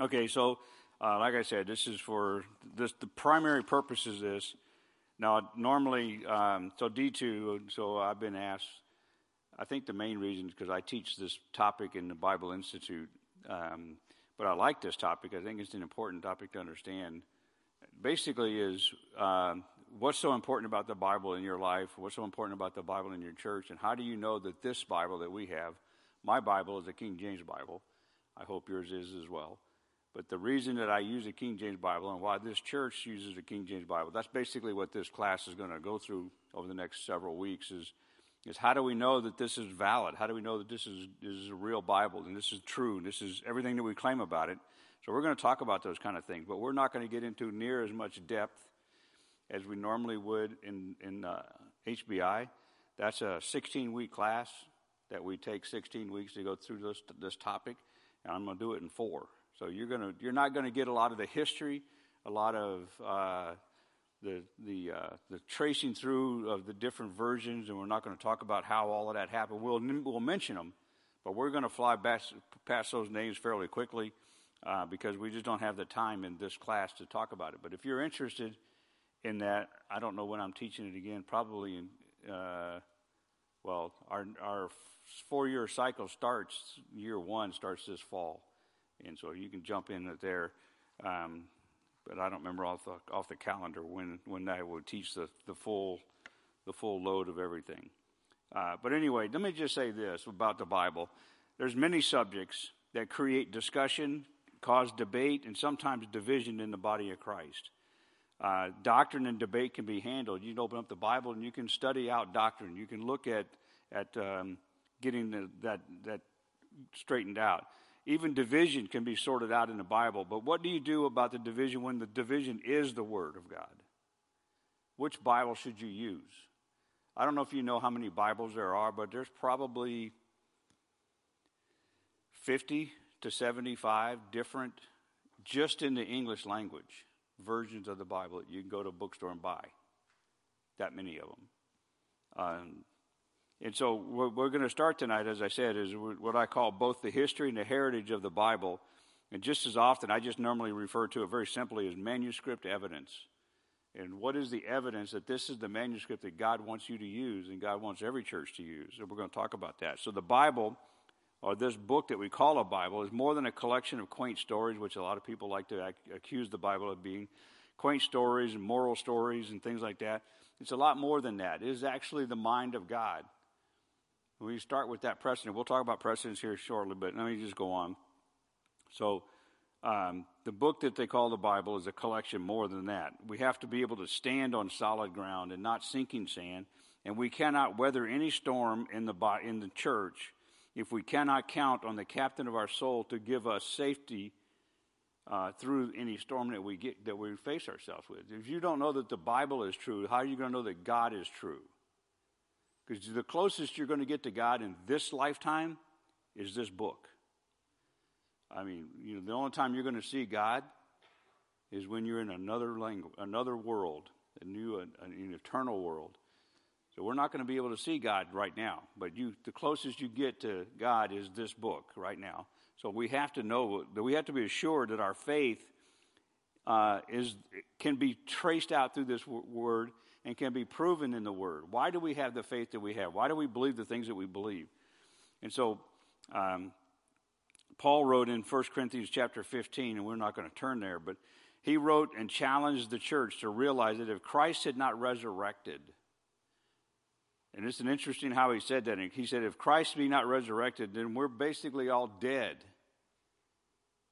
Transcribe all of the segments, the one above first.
Okay, so uh, like I said, this is for this. The primary purpose is this. Now, normally, um, so D2, so I've been asked, I think the main reason is because I teach this topic in the Bible Institute. Um, but I like this topic. I think it's an important topic to understand. Basically, is um, what's so important about the Bible in your life? What's so important about the Bible in your church? And how do you know that this Bible that we have, my Bible is a King James Bible. I hope yours is as well. But the reason that I use a King James Bible and why this church uses a King James Bible, that's basically what this class is going to go through over the next several weeks is, is how do we know that this is valid? How do we know that this is, this is a real Bible and this is true and this is everything that we claim about it? So we're going to talk about those kind of things, but we're not going to get into near as much depth as we normally would in, in uh, HBI. That's a 16 week class that we take 16 weeks to go through this, this topic, and I'm going to do it in four. So you're gonna you're not going to get a lot of the history, a lot of uh, the the uh, the tracing through of the different versions, and we're not going to talk about how all of that happened. We'll we'll mention them, but we're going to fly past, past those names fairly quickly uh, because we just don't have the time in this class to talk about it. But if you're interested in that, I don't know when I'm teaching it again. Probably in uh, well, our our four year cycle starts year one starts this fall and so you can jump in there. Um, but I don't remember off the off the calendar when when I would teach the the full the full load of everything. Uh, but anyway, let me just say this about the Bible. There's many subjects that create discussion, cause debate, and sometimes division in the body of Christ. Uh, doctrine and debate can be handled. You can open up the Bible and you can study out doctrine. You can look at at um, getting the, that that straightened out. Even division can be sorted out in the Bible. But what do you do about the division when the division is the Word of God? Which Bible should you use? I don't know if you know how many Bibles there are, but there's probably 50 to 75 different, just in the English language, versions of the Bible that you can go to a bookstore and buy. That many of them. Um, and so, what we're going to start tonight, as I said, is what I call both the history and the heritage of the Bible. And just as often, I just normally refer to it very simply as manuscript evidence. And what is the evidence that this is the manuscript that God wants you to use and God wants every church to use? And we're going to talk about that. So, the Bible, or this book that we call a Bible, is more than a collection of quaint stories, which a lot of people like to accuse the Bible of being quaint stories and moral stories and things like that. It's a lot more than that. It is actually the mind of God. We start with that precedent. We'll talk about precedents here shortly, but let me just go on. So, um, the book that they call the Bible is a collection more than that. We have to be able to stand on solid ground and not sinking sand, and we cannot weather any storm in the in the church if we cannot count on the captain of our soul to give us safety uh, through any storm that we get that we face ourselves with. If you don't know that the Bible is true, how are you going to know that God is true? Because the closest you're going to get to God in this lifetime is this book. I mean, you know, the only time you're going to see God is when you're in another language, another world, a new, an, an eternal world. So we're not going to be able to see God right now, but you, the closest you get to God is this book right now. So we have to know that we have to be assured that our faith uh, is can be traced out through this word and can be proven in the Word. Why do we have the faith that we have? Why do we believe the things that we believe? And so, um, Paul wrote in 1 Corinthians chapter 15, and we're not going to turn there, but he wrote and challenged the church to realize that if Christ had not resurrected, and it's an interesting how he said that. He said, if Christ be not resurrected, then we're basically all dead.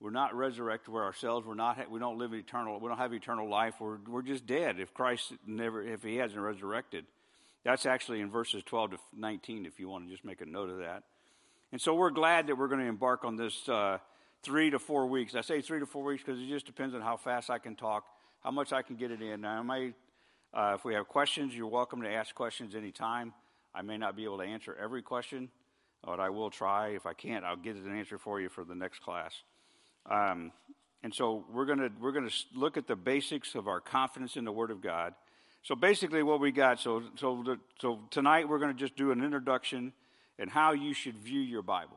We're not resurrected for ourselves. We're not, we don't live eternal. We don't have eternal life. We're, we're just dead if Christ never, if he hasn't resurrected. That's actually in verses 12 to 19, if you want to just make a note of that. And so we're glad that we're going to embark on this uh, three to four weeks. I say three to four weeks because it just depends on how fast I can talk, how much I can get it in. Now, I uh, if we have questions, you're welcome to ask questions anytime. I may not be able to answer every question, but I will try. If I can't, I'll get an answer for you for the next class. Um, and so we're going we're to look at the basics of our confidence in the Word of God. So basically, what we got. So so the, so tonight we're going to just do an introduction and how you should view your Bible.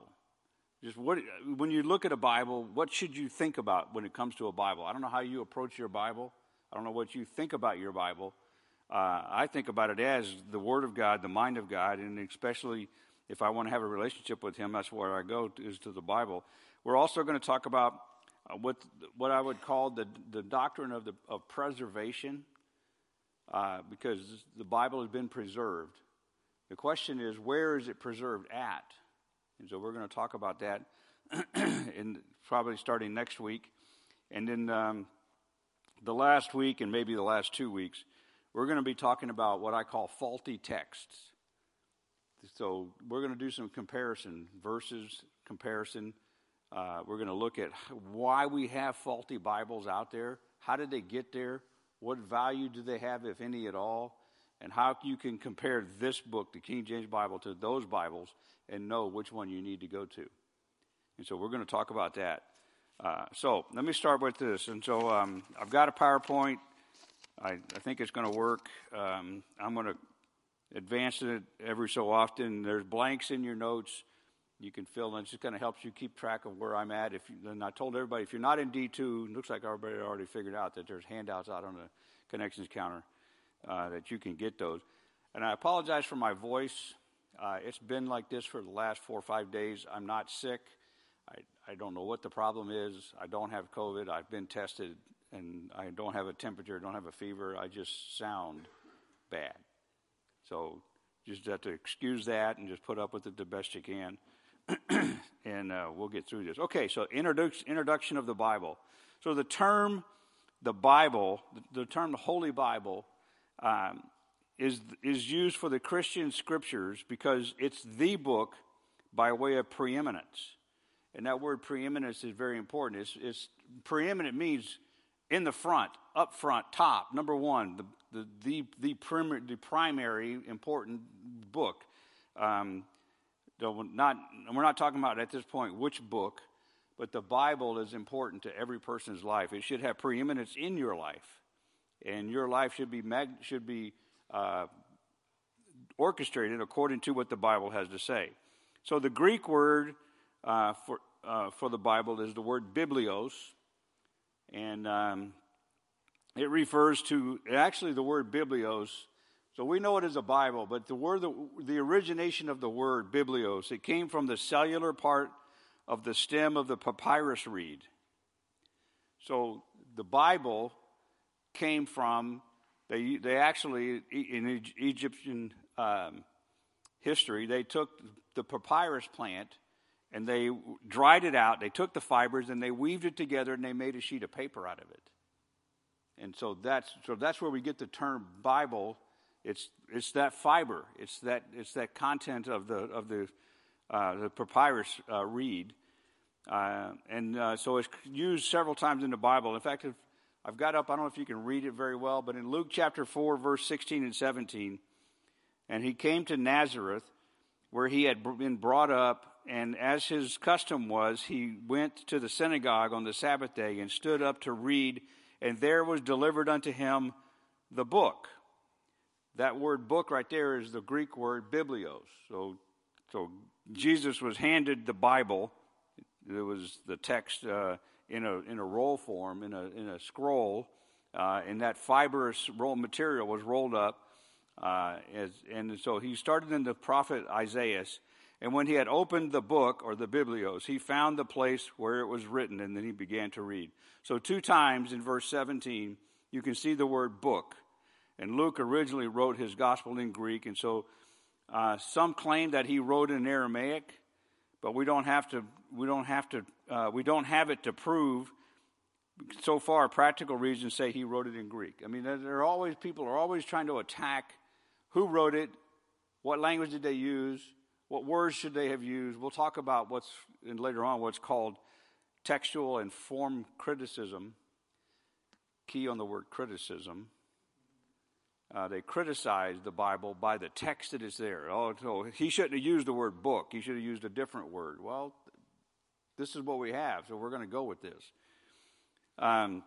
Just what, when you look at a Bible, what should you think about when it comes to a Bible? I don't know how you approach your Bible. I don't know what you think about your Bible. Uh, I think about it as the Word of God, the mind of God, and especially if I want to have a relationship with Him, that's where I go to, is to the Bible. We're also going to talk about uh, what what I would call the the doctrine of the of preservation, uh, because the Bible has been preserved. The question is, where is it preserved at? And so we're going to talk about that in probably starting next week. And then um, the last week and maybe the last two weeks, we're going to be talking about what I call faulty texts. So we're going to do some comparison, verses comparison. Uh, we're going to look at why we have faulty Bibles out there. How did they get there? What value do they have, if any at all? And how you can compare this book, the King James Bible, to those Bibles and know which one you need to go to. And so we're going to talk about that. Uh, so let me start with this. And so um, I've got a PowerPoint. I, I think it's going to work. Um, I'm going to advance it every so often. There's blanks in your notes you can fill in. It just kind of helps you keep track of where I'm at. If you, and I told everybody, if you're not in D2, looks like everybody already figured out that there's handouts out on the connections counter uh, that you can get those. And I apologize for my voice. Uh, it's been like this for the last four or five days. I'm not sick. I, I don't know what the problem is. I don't have COVID. I've been tested, and I don't have a temperature, don't have a fever. I just sound bad. So just have to excuse that and just put up with it the best you can. and uh, we'll get through this. Okay, so introduction, introduction of the Bible. So the term the Bible, the, the term the Holy Bible, um, is, is used for the Christian scriptures because it's the book by way of preeminence. And that word preeminence is very important. It's, it's preeminent means in the front, up front, top, number one, the, the, the, the, prim- the primary important book. Um, not, we're not talking about at this point which book, but the Bible is important to every person's life. It should have preeminence in your life, and your life should be mag- should be uh, orchestrated according to what the Bible has to say. So the Greek word uh, for, uh, for the Bible is the word biblios, and um, it refers to actually the word biblios. So we know it as a Bible, but the word, the, the origination of the word biblios, it came from the cellular part of the stem of the papyrus reed. So the Bible came from they, they actually, in Egyptian um, history, they took the papyrus plant and they dried it out. They took the fibers and they weaved it together and they made a sheet of paper out of it. And so that's, so that's where we get the term Bible. It's, it's that fiber, it's that, it's that content of the, of the, uh, the papyrus uh, reed. Uh, and uh, so it's used several times in the Bible. In fact, I've got up, I don't know if you can read it very well, but in Luke chapter 4, verse 16 and 17, and he came to Nazareth, where he had been brought up, and as his custom was, he went to the synagogue on the Sabbath day and stood up to read, and there was delivered unto him the book. That word book right there is the Greek word biblios. So, so Jesus was handed the Bible. It was the text. Uh, in a, in a roll form, in a, in a scroll, uh, and that fibrous roll material was rolled up. Uh, as, and so he started in the prophet Isaiah. And when he had opened the book, or the Biblios, he found the place where it was written, and then he began to read. So, two times in verse 17, you can see the word book. And Luke originally wrote his gospel in Greek, and so uh, some claim that he wrote in Aramaic, but we don't have to we don't have to uh, we don't have it to prove. So far, practical reasons say he wrote it in Greek. I mean, there are always people are always trying to attack who wrote it, what language did they use, what words should they have used. We'll talk about what's and later on what's called textual and form criticism. Key on the word criticism. Uh, they criticize the Bible by the text that is there. Oh, so he shouldn't have used the word book. He should have used a different word. Well, this is what we have, so we're going to go with this. Um,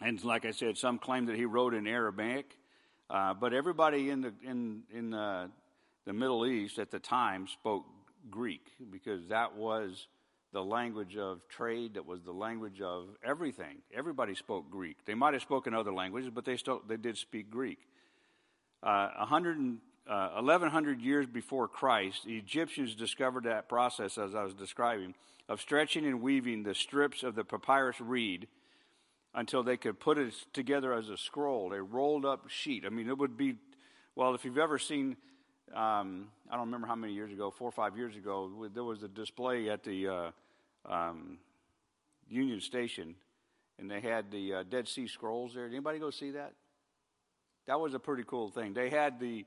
and like I said, some claim that he wrote in Aramaic, uh, but everybody in the in in uh, the Middle East at the time spoke Greek because that was the language of trade, that was the language of everything. Everybody spoke Greek. They might have spoken other languages, but they still they did speak Greek. Uh, 100 uh, 1100 years before Christ, the Egyptians discovered that process, as I was describing, of stretching and weaving the strips of the papyrus reed until they could put it together as a scroll, a rolled up sheet. I mean, it would be, well, if you've ever seen, um, I don't remember how many years ago, four or five years ago, there was a display at the uh, um, Union Station, and they had the uh, Dead Sea Scrolls there. Did anybody go see that? That was a pretty cool thing. They had the,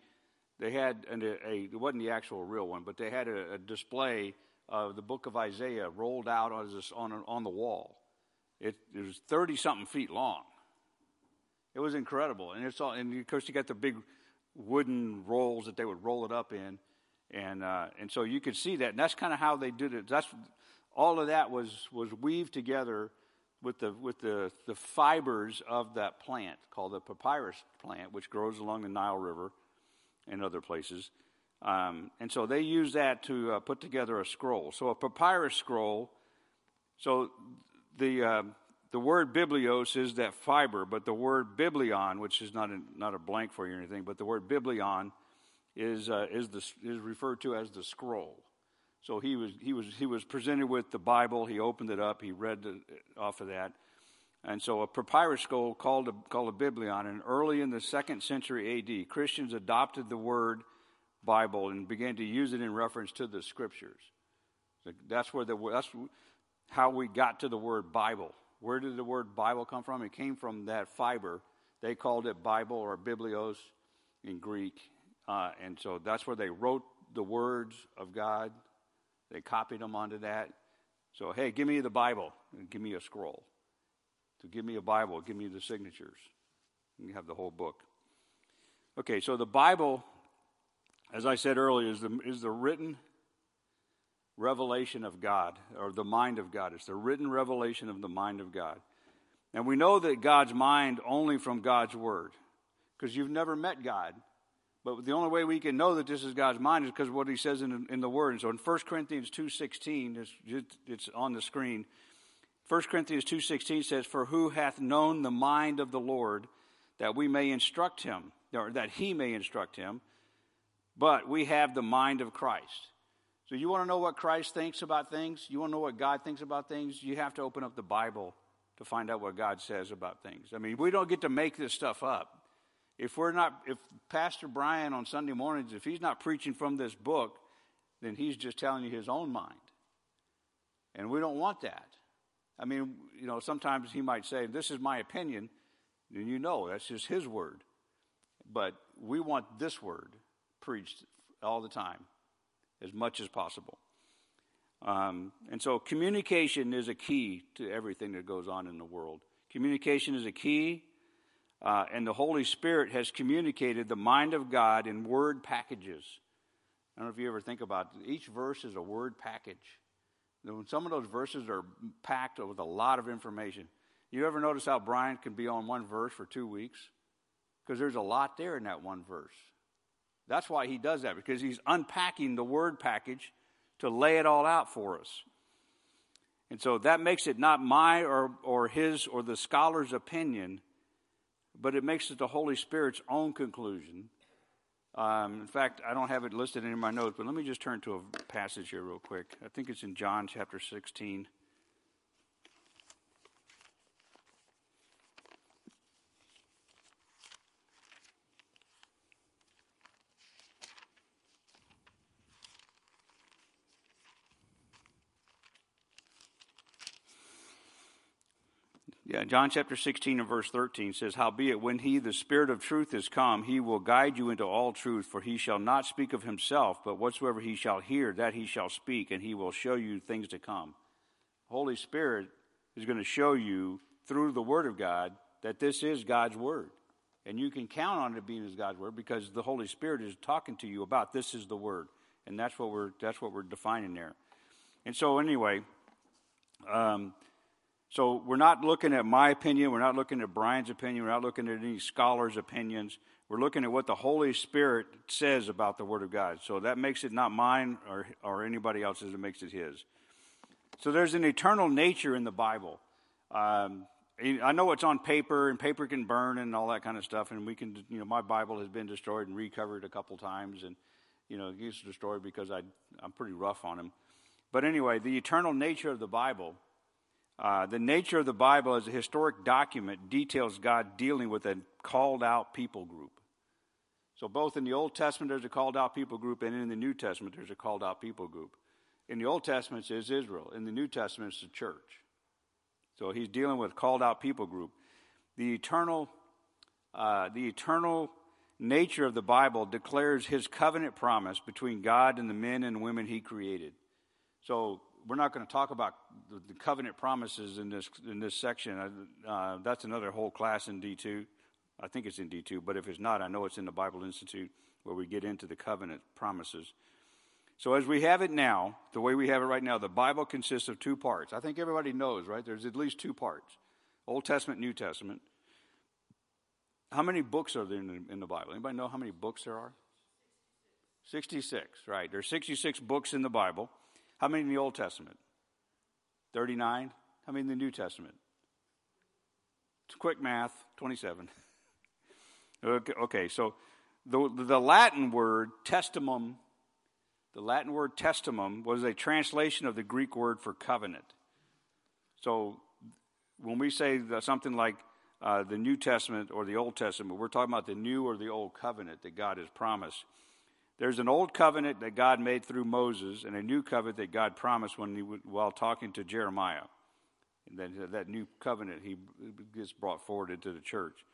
they had an, a, a it wasn't the actual real one, but they had a, a display of the book of Isaiah rolled out on, on, on the wall. It, it was 30 something feet long. It was incredible. And, it's all, and of course, you got the big wooden rolls that they would roll it up in. And, uh, and so you could see that. And that's kind of how they did it. That's, all of that was, was weaved together with, the, with the, the fibers of that plant called the papyrus plant, which grows along the Nile River and other places. Um, and so they use that to uh, put together a scroll. So a papyrus scroll, so the, uh, the word biblios is that fiber, but the word biblion, which is not a, not a blank for you or anything, but the word biblion is, uh, is, the, is referred to as the scroll. So he was, he, was, he was presented with the Bible, he opened it up, he read the, off of that. And so a papyrus scroll called a, called a biblion, and early in the second century AD, Christians adopted the word Bible and began to use it in reference to the scriptures. So that's where the, that's, how we got to the word Bible. Where did the word Bible come from? It came from that fiber. They called it Bible or Biblios in Greek. Uh, and so that's where they wrote the words of God. They copied them onto that. So, hey, give me the Bible and give me a scroll. To give me a Bible, give me the signatures. You have the whole book. Okay, so the Bible, as I said earlier, is the, is the written revelation of God or the mind of God. It's the written revelation of the mind of God. And we know that God's mind only from God's word because you've never met God. But the only way we can know that this is God's mind is because what he says in, in the word. And so in 1 Corinthians 2.16, it's, it's on the screen. 1 Corinthians 2.16 says, For who hath known the mind of the Lord that we may instruct him, or that he may instruct him? But we have the mind of Christ. So you want to know what Christ thinks about things? You want to know what God thinks about things? You have to open up the Bible to find out what God says about things. I mean, we don't get to make this stuff up. If we're not, if Pastor Brian on Sunday mornings, if he's not preaching from this book, then he's just telling you his own mind. And we don't want that. I mean, you know, sometimes he might say, This is my opinion, and you know that's just his word. But we want this word preached all the time as much as possible. Um, and so communication is a key to everything that goes on in the world. Communication is a key, uh, and the Holy Spirit has communicated the mind of God in word packages. I don't know if you ever think about it. Each verse is a word package. Some of those verses are packed with a lot of information. You ever notice how Brian can be on one verse for two weeks? Because there's a lot there in that one verse. That's why he does that, because he's unpacking the word package to lay it all out for us. And so that makes it not my or, or his or the scholar's opinion, but it makes it the Holy Spirit's own conclusion. Um, in fact, I don't have it listed in my notes, but let me just turn to a passage here real quick. I think it's in John chapter 16. Yeah, John chapter 16 and verse 13 says, Howbeit, when he, the Spirit of truth, is come, he will guide you into all truth, for he shall not speak of himself, but whatsoever he shall hear, that he shall speak, and he will show you things to come. Holy Spirit is going to show you through the Word of God that this is God's Word. And you can count on it being as God's Word because the Holy Spirit is talking to you about this is the Word. And that's what we're, that's what we're defining there. And so, anyway, um, so we're not looking at my opinion, we're not looking at Brian's opinion, we're not looking at any scholars' opinions. We're looking at what the Holy Spirit says about the Word of God. So that makes it not mine or, or anybody else's, it makes it His. So there's an eternal nature in the Bible. Um, I know it's on paper, and paper can burn and all that kind of stuff. And we can, you know, my Bible has been destroyed and recovered a couple times, and you know, it gets destroyed because I, I'm pretty rough on him. But anyway, the eternal nature of the Bible, uh, the nature of the Bible as a historic document details God dealing with a called out people group. So both in the Old Testament there's a called out people group, and in the New Testament there's a called out people group. In the Old Testament it's Israel. In the New Testament it's the church. So he's dealing with called out people group. The eternal, uh, the eternal nature of the Bible declares his covenant promise between God and the men and women he created. So we're not going to talk about the, covenant promises in this in this section. Uh, that's another whole class in D2. I think it's in D2, but if it's not, I know it's in the Bible Institute where we get into the covenant promises. So, as we have it now, the way we have it right now, the Bible consists of two parts. I think everybody knows, right? There's at least two parts Old Testament, New Testament. How many books are there in the, in the Bible? Anybody know how many books there are? 66, right. There's 66 books in the Bible. How many in the Old Testament? 39. How many in the New Testament? Quick math, 27. okay, okay, so the, the Latin word testimum the Latin word testimum was a translation of the Greek word for covenant. So when we say something like uh, the New Testament or the Old Testament, we're talking about the new or the old covenant that God has promised. There's an old covenant that God made through Moses and a new covenant that God promised when he, while talking to Jeremiah. And then that new covenant he gets brought forward into the church.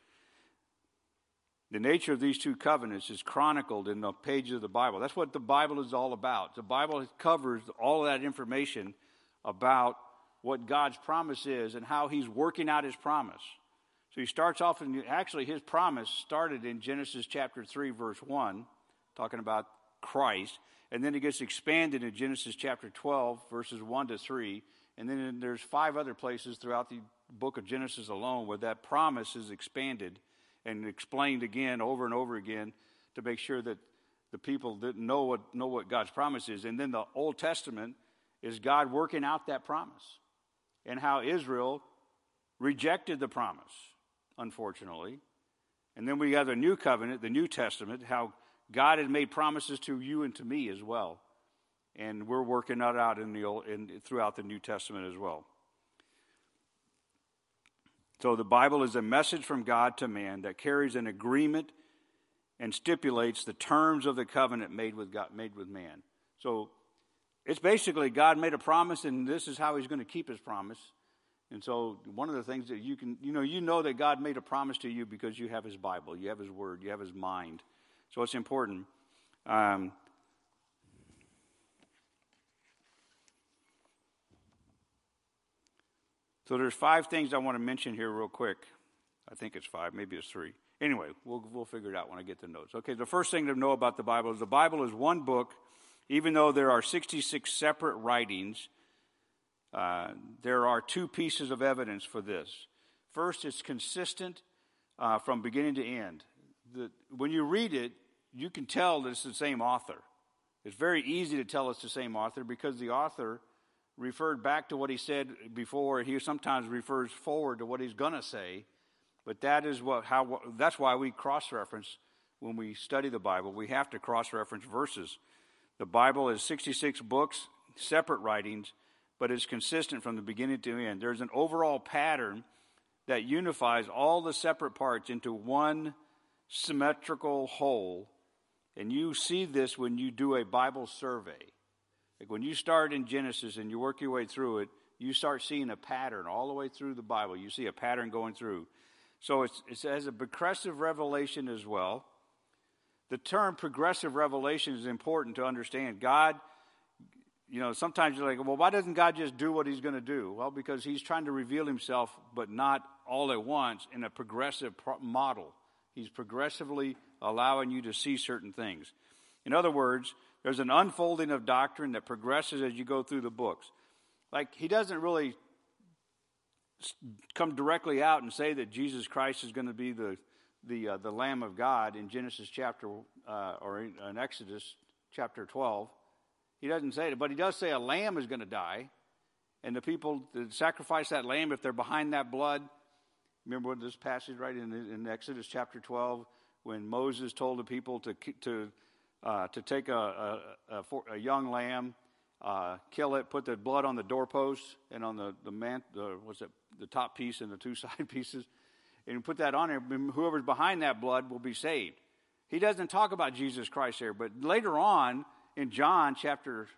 The nature of these two covenants is chronicled in the pages of the Bible. That's what the Bible is all about. The Bible covers all of that information about what God's promise is and how He's working out His promise. So he starts off, and actually, his promise started in Genesis chapter 3, verse 1, talking about Christ. And then it gets expanded in Genesis chapter 12, verses 1 to 3. And then there's five other places throughout the book of Genesis alone where that promise is expanded and explained again over and over again to make sure that the people didn't know what, know what God's promise is. And then the Old Testament is God working out that promise and how Israel rejected the promise, unfortunately. And then we have the New Covenant, the New Testament, how God had made promises to you and to me as well. And we're working that out in the old, in, throughout the New Testament as well. So the Bible is a message from God to man that carries an agreement and stipulates the terms of the covenant made with God, made with man. So it's basically God made a promise, and this is how He's going to keep His promise. And so one of the things that you can, you know, you know that God made a promise to you because you have His Bible, you have His Word, you have His mind. So it's important. Um, So there's five things I want to mention here real quick. I think it's five, maybe it's three. Anyway, we'll, we'll figure it out when I get the notes. Okay, the first thing to know about the Bible is the Bible is one book, even though there are 66 separate writings. Uh, there are two pieces of evidence for this. First, it's consistent uh, from beginning to end. The, when you read it, you can tell that it's the same author. It's very easy to tell it's the same author because the author referred back to what he said before. He sometimes refers forward to what he's going to say. But that is what how that's why we cross reference when we study the Bible. We have to cross reference verses. The Bible is 66 books, separate writings, but it's consistent from the beginning to the end. There's an overall pattern that unifies all the separate parts into one symmetrical whole. And you see this when you do a Bible survey. Like when you start in Genesis and you work your way through it, you start seeing a pattern all the way through the Bible. You see a pattern going through. So it's, it has a progressive revelation as well. The term progressive revelation is important to understand. God, you know, sometimes you're like, well, why doesn't God just do what he's going to do? Well, because he's trying to reveal himself, but not all at once in a progressive model. He's progressively allowing you to see certain things. In other words, there's an unfolding of doctrine that progresses as you go through the books. Like, he doesn't really come directly out and say that Jesus Christ is going to be the, the, uh, the Lamb of God in Genesis chapter, uh, or in, in Exodus chapter 12. He doesn't say it, but he does say a lamb is going to die. And the people that sacrifice that lamb, if they're behind that blood, remember this passage right in, in Exodus chapter 12 when Moses told the people to, to, uh, to take a, a, a, young lamb, uh, kill it, put the blood on the doorpost and on the, the, man, the, what's it, the top piece and the two side pieces, and put that on there. Whoever's behind that blood will be saved. He doesn't talk about Jesus Christ here, but later on in John chapter,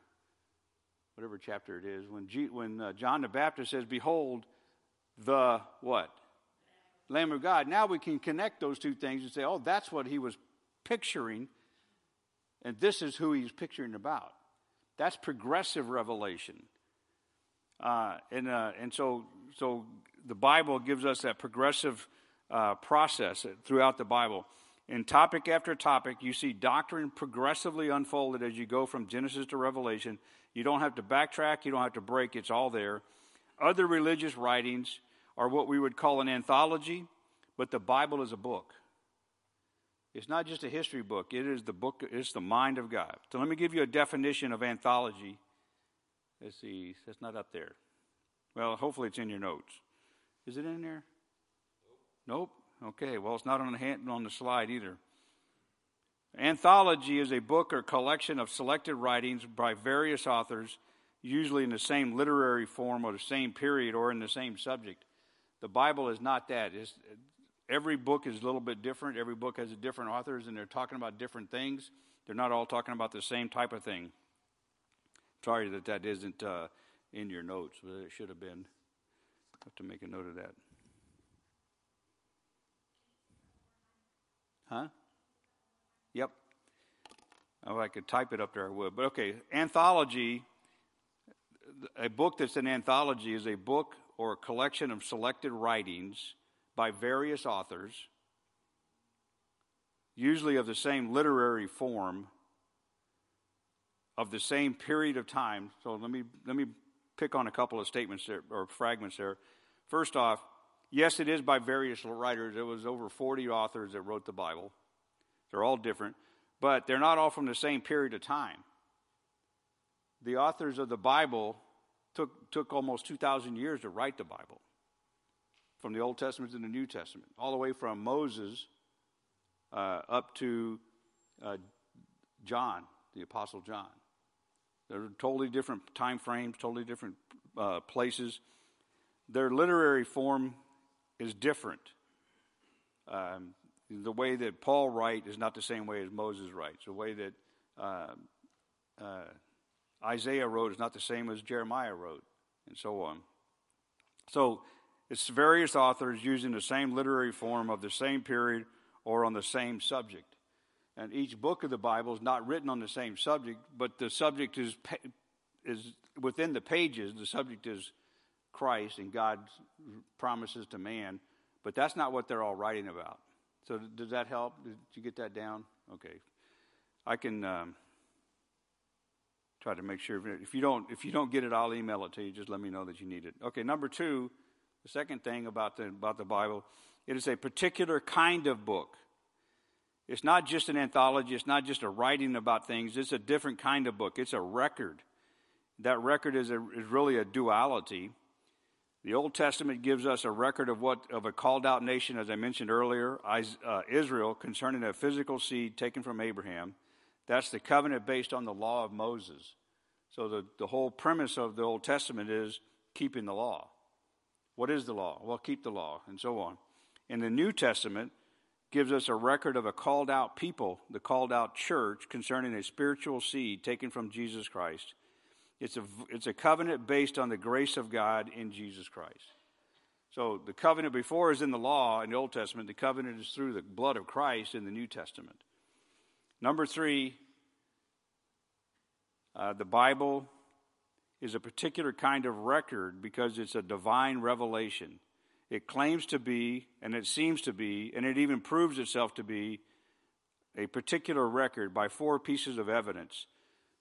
whatever chapter it is, when, G, when uh, John the Baptist says, Behold, the what? Lamb of God. Now we can connect those two things and say, oh, that's what he was picturing, and this is who he's picturing about. That's progressive revelation. Uh, and, uh, and so, so the Bible gives us that progressive uh, process throughout the Bible. In topic after topic, you see doctrine progressively unfolded as you go from Genesis to Revelation. You don't have to backtrack, you don't have to break, it's all there. Other religious writings are what we would call an anthology, but the Bible is a book. It's not just a history book, it is the book, it's the mind of God. So let me give you a definition of anthology. Let's see, that's not up there. Well, hopefully it's in your notes. Is it in there? Nope. Okay, well, it's not on the, hand, on the slide either. Anthology is a book or collection of selected writings by various authors, usually in the same literary form or the same period or in the same subject. The Bible is not that. It's, every book is a little bit different. Every book has different authors, and they're talking about different things. They're not all talking about the same type of thing. Sorry that that isn't uh, in your notes, but it should have been. I have to make a note of that. Huh? Yep. Oh, I could type it up there, I would. But okay, anthology, a book that's an anthology is a book or a collection of selected writings by various authors, usually of the same literary form, of the same period of time. So let me, let me pick on a couple of statements there, or fragments there. First off, yes, it is by various writers. It was over 40 authors that wrote the Bible. They're all different, but they're not all from the same period of time. The authors of the Bible took, took almost 2,000 years to write the Bible, from the Old Testament to the New Testament, all the way from Moses uh, up to uh, John, the Apostle John. They're totally different time frames, totally different uh, places. Their literary form is different. Um, the way that Paul writes is not the same way as Moses writes. The way that uh, uh, Isaiah wrote is not the same as Jeremiah wrote, and so on. So it's various authors using the same literary form of the same period or on the same subject. And each book of the Bible is not written on the same subject, but the subject is, is within the pages, the subject is Christ and God's promises to man. But that's not what they're all writing about. So, does that help? Did you get that down? Okay. I can. Um, try to make sure if you don't if you don't get it i'll email it to you. Just let me know that you need it. Okay number two the second thing about the about the bible it is a particular kind of book. It's not just an anthology. It's not just a writing about things. It's a different kind of book. It's a record. That record is, a, is really a duality. The old testament gives us a record of what of a called out nation as i mentioned earlier uh, israel concerning a physical seed taken from abraham that's the covenant based on the law of Moses. So the, the whole premise of the Old Testament is keeping the law. What is the law? Well, keep the law, and so on. And the New Testament gives us a record of a called out people, the called out church, concerning a spiritual seed taken from Jesus Christ. It's a, it's a covenant based on the grace of God in Jesus Christ. So the covenant before is in the law in the Old Testament, the covenant is through the blood of Christ in the New Testament. Number three, uh, the Bible is a particular kind of record because it's a divine revelation. It claims to be, and it seems to be, and it even proves itself to be a particular record by four pieces of evidence.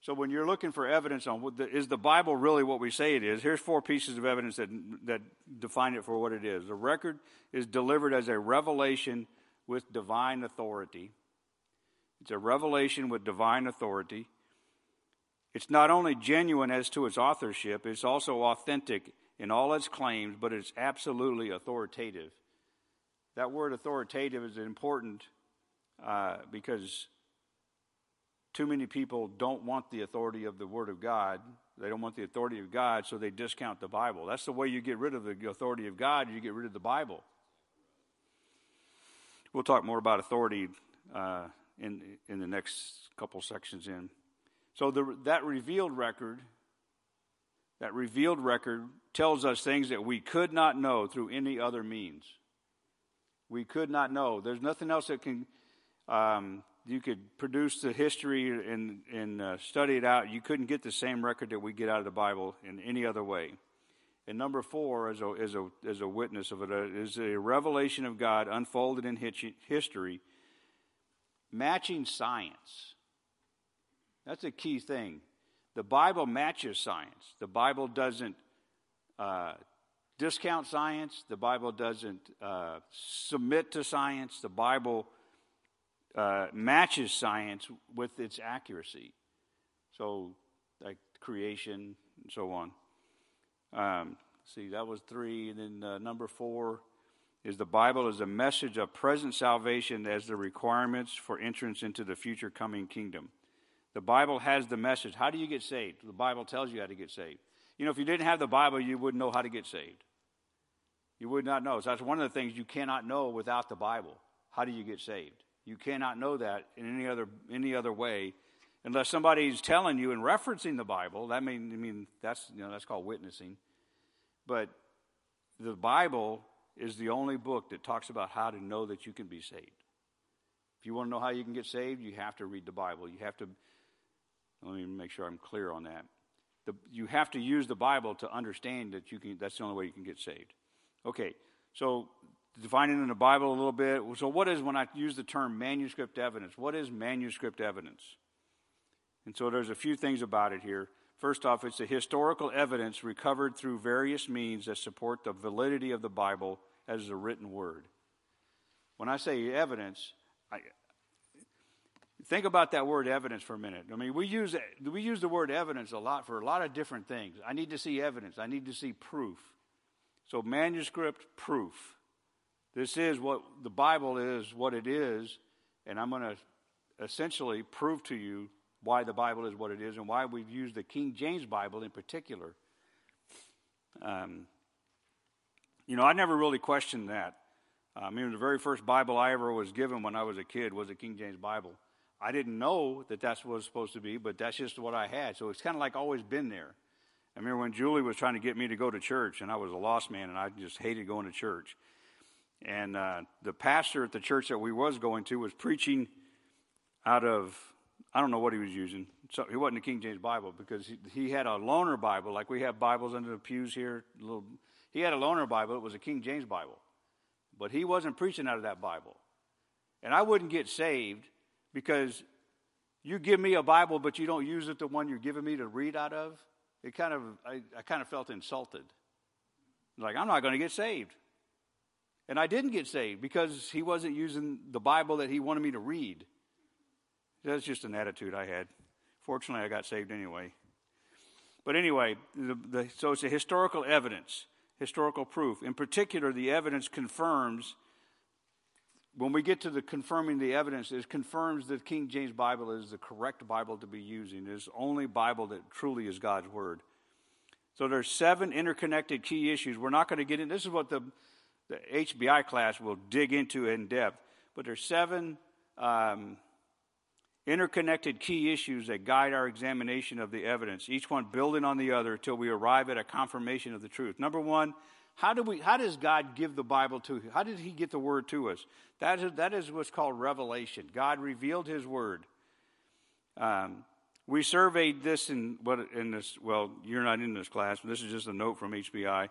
So when you're looking for evidence on the, is the Bible really what we say it is, here's four pieces of evidence that, that define it for what it is. The record is delivered as a revelation with divine authority. It's a revelation with divine authority. It's not only genuine as to its authorship, it's also authentic in all its claims, but it's absolutely authoritative. That word authoritative is important uh, because too many people don't want the authority of the Word of God. They don't want the authority of God, so they discount the Bible. That's the way you get rid of the authority of God, you get rid of the Bible. We'll talk more about authority uh, in, in the next couple sections in. So the, that revealed record, that revealed record tells us things that we could not know through any other means. We could not know. There's nothing else that can um, you could produce the history and, and uh, study it out. You couldn't get the same record that we get out of the Bible in any other way. And number four, as a, as a, as a witness of it, is a revelation of God unfolded in history, matching science. That's a key thing. The Bible matches science. The Bible doesn't uh, discount science. The Bible doesn't uh, submit to science. The Bible uh, matches science with its accuracy. So, like creation and so on. Um, see, that was three. And then uh, number four is the Bible is a message of present salvation as the requirements for entrance into the future coming kingdom. The Bible has the message. How do you get saved? The Bible tells you how to get saved. You know, if you didn't have the Bible, you wouldn't know how to get saved. You would not know. So that's one of the things you cannot know without the Bible. How do you get saved? You cannot know that in any other any other way, unless somebody's telling you and referencing the Bible. That mean I mean that's you know that's called witnessing. But the Bible is the only book that talks about how to know that you can be saved. If you want to know how you can get saved, you have to read the Bible. You have to. Let me make sure I'm clear on that. The, you have to use the Bible to understand that you can. That's the only way you can get saved. Okay, so defining in the Bible a little bit. So, what is, when I use the term manuscript evidence, what is manuscript evidence? And so, there's a few things about it here. First off, it's the historical evidence recovered through various means that support the validity of the Bible as a written word. When I say evidence, I, think about that word evidence for a minute. I mean, we use, we use the word evidence a lot for a lot of different things. I need to see evidence, I need to see proof. So, manuscript proof. This is what the Bible is, what it is, and I'm going to essentially prove to you why the Bible is what it is and why we've used the King James Bible in particular. Um, you know, I never really questioned that. I mean, the very first Bible I ever was given when I was a kid was a King James Bible. I didn't know that that's what it was supposed to be, but that's just what I had. So it's kind of like always been there. I remember when Julie was trying to get me to go to church, and I was a lost man, and I just hated going to church. And uh, the pastor at the church that we was going to was preaching out of I don't know what he was using. So he wasn't a King James Bible because he, he had a loaner Bible, like we have Bibles under the pews here. Little, he had a loaner Bible. It was a King James Bible, but he wasn't preaching out of that Bible. And I wouldn't get saved because you give me a Bible, but you don't use it the one you're giving me to read out of. It kind of I, I kind of felt insulted. Like I'm not going to get saved. And I didn't get saved because he wasn't using the Bible that he wanted me to read. That's just an attitude I had. Fortunately, I got saved anyway. But anyway, the, the, so it's a historical evidence, historical proof. In particular, the evidence confirms, when we get to the confirming the evidence, it confirms that King James Bible is the correct Bible to be using. It is the only Bible that truly is God's Word. So there's seven interconnected key issues. We're not going to get in. This is what the the HBI class will dig into in depth. But there's seven um, interconnected key issues that guide our examination of the evidence, each one building on the other until we arrive at a confirmation of the truth. Number one, how, do we, how does God give the Bible to How did He get the Word to us? That is, that is what's called revelation. God revealed His Word. Um, we surveyed this in what in this. Well, you're not in this class, but this is just a note from HBI.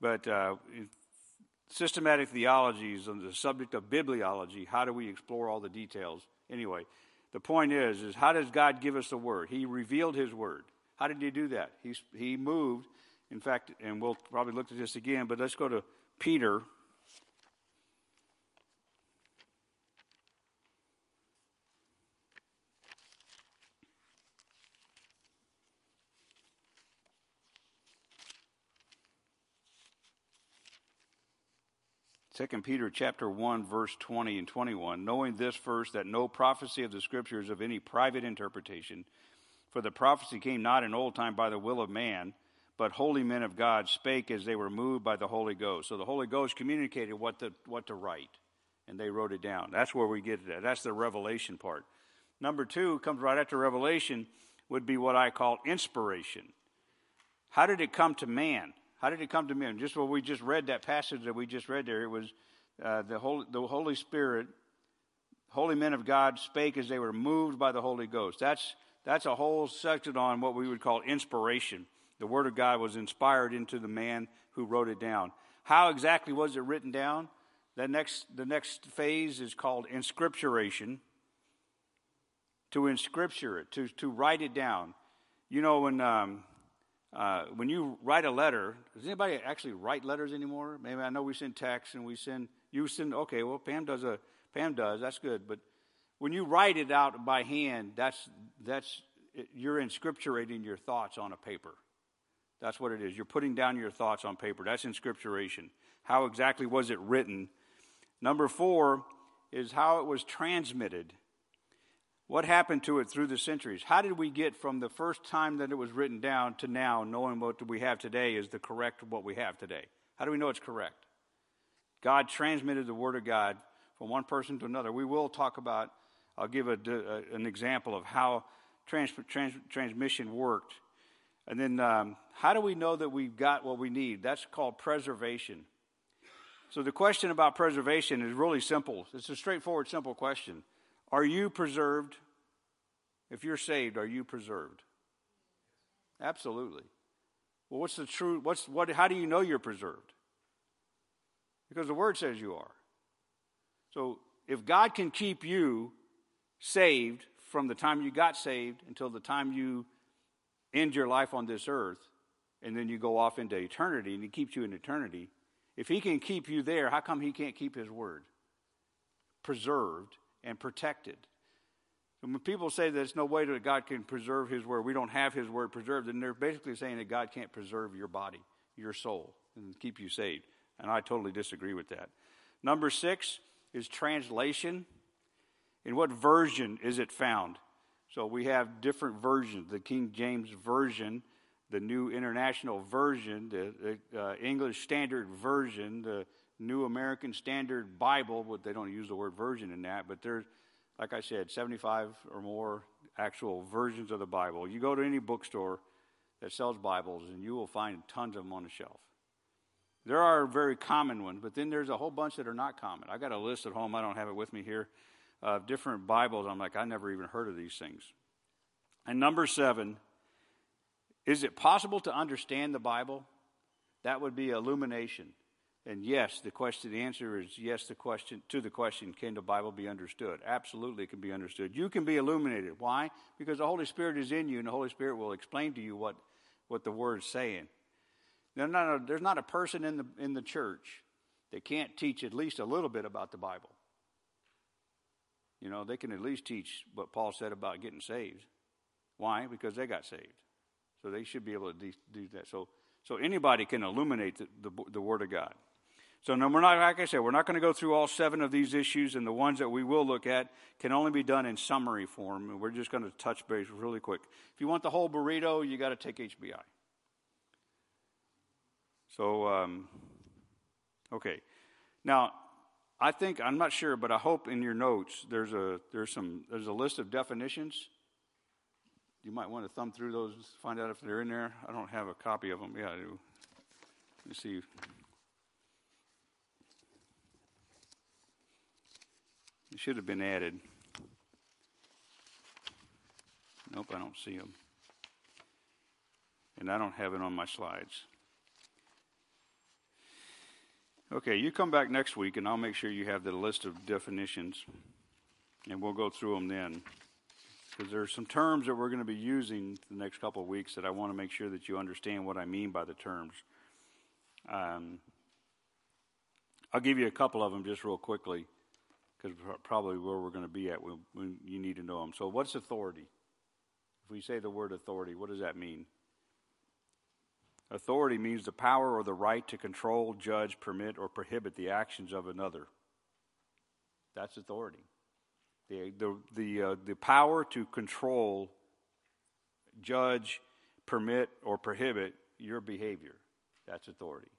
But uh, systematic theologies on the subject of bibliology. How do we explore all the details? Anyway, the point is, is how does God give us the word? He revealed his word. How did he do that? He, he moved. In fact, and we'll probably look at this again, but let's go to Peter. 2 Peter chapter 1 verse 20 and 21, knowing this first that no prophecy of the scriptures of any private interpretation, for the prophecy came not in old time by the will of man, but holy men of God spake as they were moved by the Holy Ghost. So the Holy Ghost communicated what to, what to write, and they wrote it down. That's where we get it. That's the revelation part. Number two comes right after revelation would be what I call inspiration. How did it come to man? How did it come to me? just what we just read that passage that we just read there, it was uh, the, Holy, the Holy Spirit, holy men of God spake as they were moved by the Holy Ghost. That's, that's a whole section on what we would call inspiration. The Word of God was inspired into the man who wrote it down. How exactly was it written down? The next, the next phase is called inscripturation. To inscripture it, to, to write it down. You know, when um, uh, when you write a letter, does anybody actually write letters anymore? Maybe I know we send texts and we send, you send, okay, well, Pam does a, Pam does, that's good. But when you write it out by hand, that's, that's, you're inscripturating your thoughts on a paper. That's what it is. You're putting down your thoughts on paper. That's inscripturation. How exactly was it written? Number four is how it was transmitted. What happened to it through the centuries? How did we get from the first time that it was written down to now, knowing what we have today is the correct what we have today? How do we know it's correct? God transmitted the Word of God from one person to another. We will talk about, I'll give a, a, an example of how trans, trans, transmission worked. And then, um, how do we know that we've got what we need? That's called preservation. So, the question about preservation is really simple. It's a straightforward, simple question. Are you preserved? If you're saved, are you preserved? Absolutely. Well, what's the truth? What's what? How do you know you're preserved? Because the Word says you are. So, if God can keep you saved from the time you got saved until the time you end your life on this earth, and then you go off into eternity, and He keeps you in eternity. If He can keep you there, how come He can't keep His Word preserved and protected. And when people say that there's no way that God can preserve His Word, we don't have His Word preserved, then they're basically saying that God can't preserve your body, your soul, and keep you saved. And I totally disagree with that. Number six is translation. In what version is it found? So we have different versions the King James Version, the New International Version, the, the uh, English Standard Version, the New American Standard Bible, but they don't use the word version in that, but there's, like I said, 75 or more actual versions of the Bible. You go to any bookstore that sells Bibles, and you will find tons of them on the shelf. There are very common ones, but then there's a whole bunch that are not common. I got a list at home, I don't have it with me here, of different Bibles. I'm like, I never even heard of these things. And number seven, is it possible to understand the Bible? That would be illumination. And yes, the question, the answer is yes. The question to the question, can the Bible be understood? Absolutely, it can be understood. You can be illuminated. Why? Because the Holy Spirit is in you, and the Holy Spirit will explain to you what what the Word is saying. There's not a, there's not a person in the in the church that can't teach at least a little bit about the Bible. You know, they can at least teach what Paul said about getting saved. Why? Because they got saved, so they should be able to do that. So, so anybody can illuminate the, the, the Word of God. So, no, we're not, like I said, we're not going to go through all seven of these issues, and the ones that we will look at can only be done in summary form, and we're just going to touch base really quick. If you want the whole burrito, you got to take HBI. So, um, okay. Now, I think I'm not sure, but I hope in your notes there's a there's some there's a list of definitions. You might want to thumb through those, find out if they're in there. I don't have a copy of them. Yeah, I do. Let me see. It should have been added. Nope, I don't see them. And I don't have it on my slides. Okay, you come back next week and I'll make sure you have the list of definitions and we'll go through them then. Because there are some terms that we're going to be using the next couple of weeks that I want to make sure that you understand what I mean by the terms. Um, I'll give you a couple of them just real quickly because probably where we're going to be at you need to know them. So, what's authority? If we say the word authority, what does that mean? Authority means the power or the right to control, judge, permit, or prohibit the actions of another. That's authority. The, the, the, uh, the power to control, judge, permit, or prohibit your behavior. That's authority.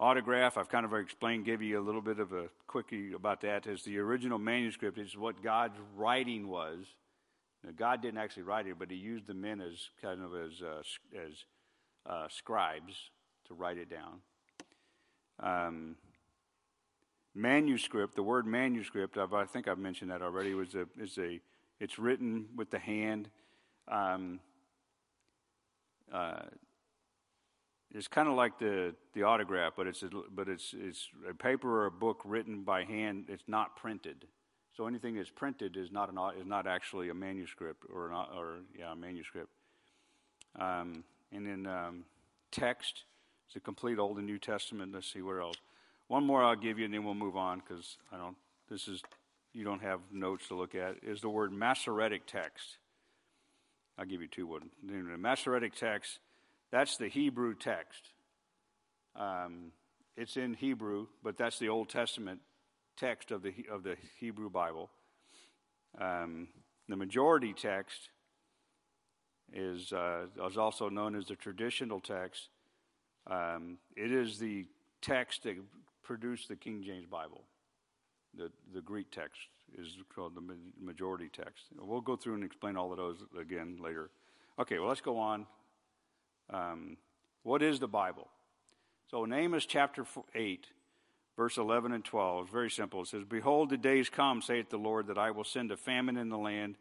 Autograph, I've kind of explained, gave you a little bit of a quickie about that. Is the original manuscript is what God's writing was. Now, God didn't actually write it, but He used the men as kind of as uh, as uh, scribes to write it down. Um, manuscript, the word manuscript, I've, i think I've mentioned that already. Was a is a it's written with the hand. Um, uh, it's kind of like the, the autograph, but it's a, but it's it's a paper or a book written by hand. It's not printed, so anything that's printed is not an is not actually a manuscript or an, or yeah a manuscript. Um, and then um, text, it's a complete Old and New Testament. Let's see where else. One more I'll give you, and then we'll move on because I don't. This is you don't have notes to look at. Is the word Masoretic text. I'll give you two. One. The Masoretic text that's the Hebrew text. Um, it's in Hebrew, but that's the Old Testament text of the, of the Hebrew Bible. Um, the majority text is, uh, is also known as the traditional text. Um, it is the text that produced the King James Bible. The, the Greek text is called the majority text. We'll go through and explain all of those again later. Okay, well, let's go on. Um, what is the Bible? So in Amos chapter 8, verse 11 and 12, it's very simple. It says, Behold, the days come, saith the Lord, that I will send a famine in the land,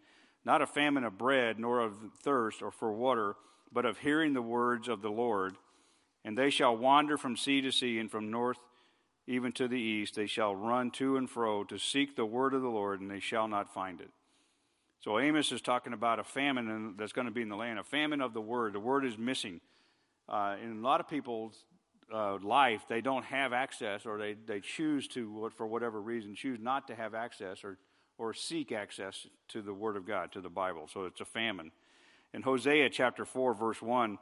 not a famine of bread, nor of thirst or for water, but of hearing the words of the Lord. And they shall wander from sea to sea, and from north even to the east. They shall run to and fro to seek the word of the Lord, and they shall not find it. So Amos is talking about a famine that's going to be in the land, a famine of the word. The word is missing. Uh, in a lot of people's uh, life, they don't have access, or they, they choose to, for whatever reason, choose not to have access or, or seek access to the Word of God, to the Bible. So it's a famine. In Hosea chapter 4, verse 1,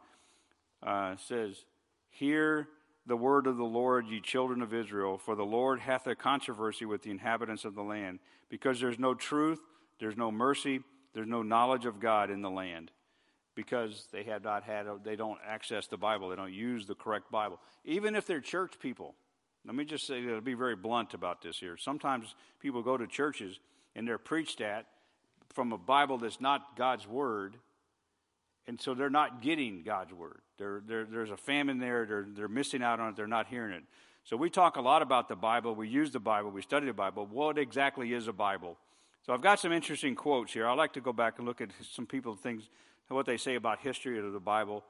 uh, says, Hear the word of the Lord, ye children of Israel, for the Lord hath a controversy with the inhabitants of the land, because there's no truth there's no mercy. There's no knowledge of God in the land because they have not had, a, they don't access the Bible. They don't use the correct Bible. Even if they're church people. Let me just say, to be very blunt about this here. Sometimes people go to churches and they're preached at from a Bible that's not God's Word, and so they're not getting God's Word. They're, they're, there's a famine there, they're, they're missing out on it, they're not hearing it. So we talk a lot about the Bible, we use the Bible, we study the Bible. What exactly is a Bible? So I've got some interesting quotes here. I like to go back and look at some people things what they say about history of the Bible.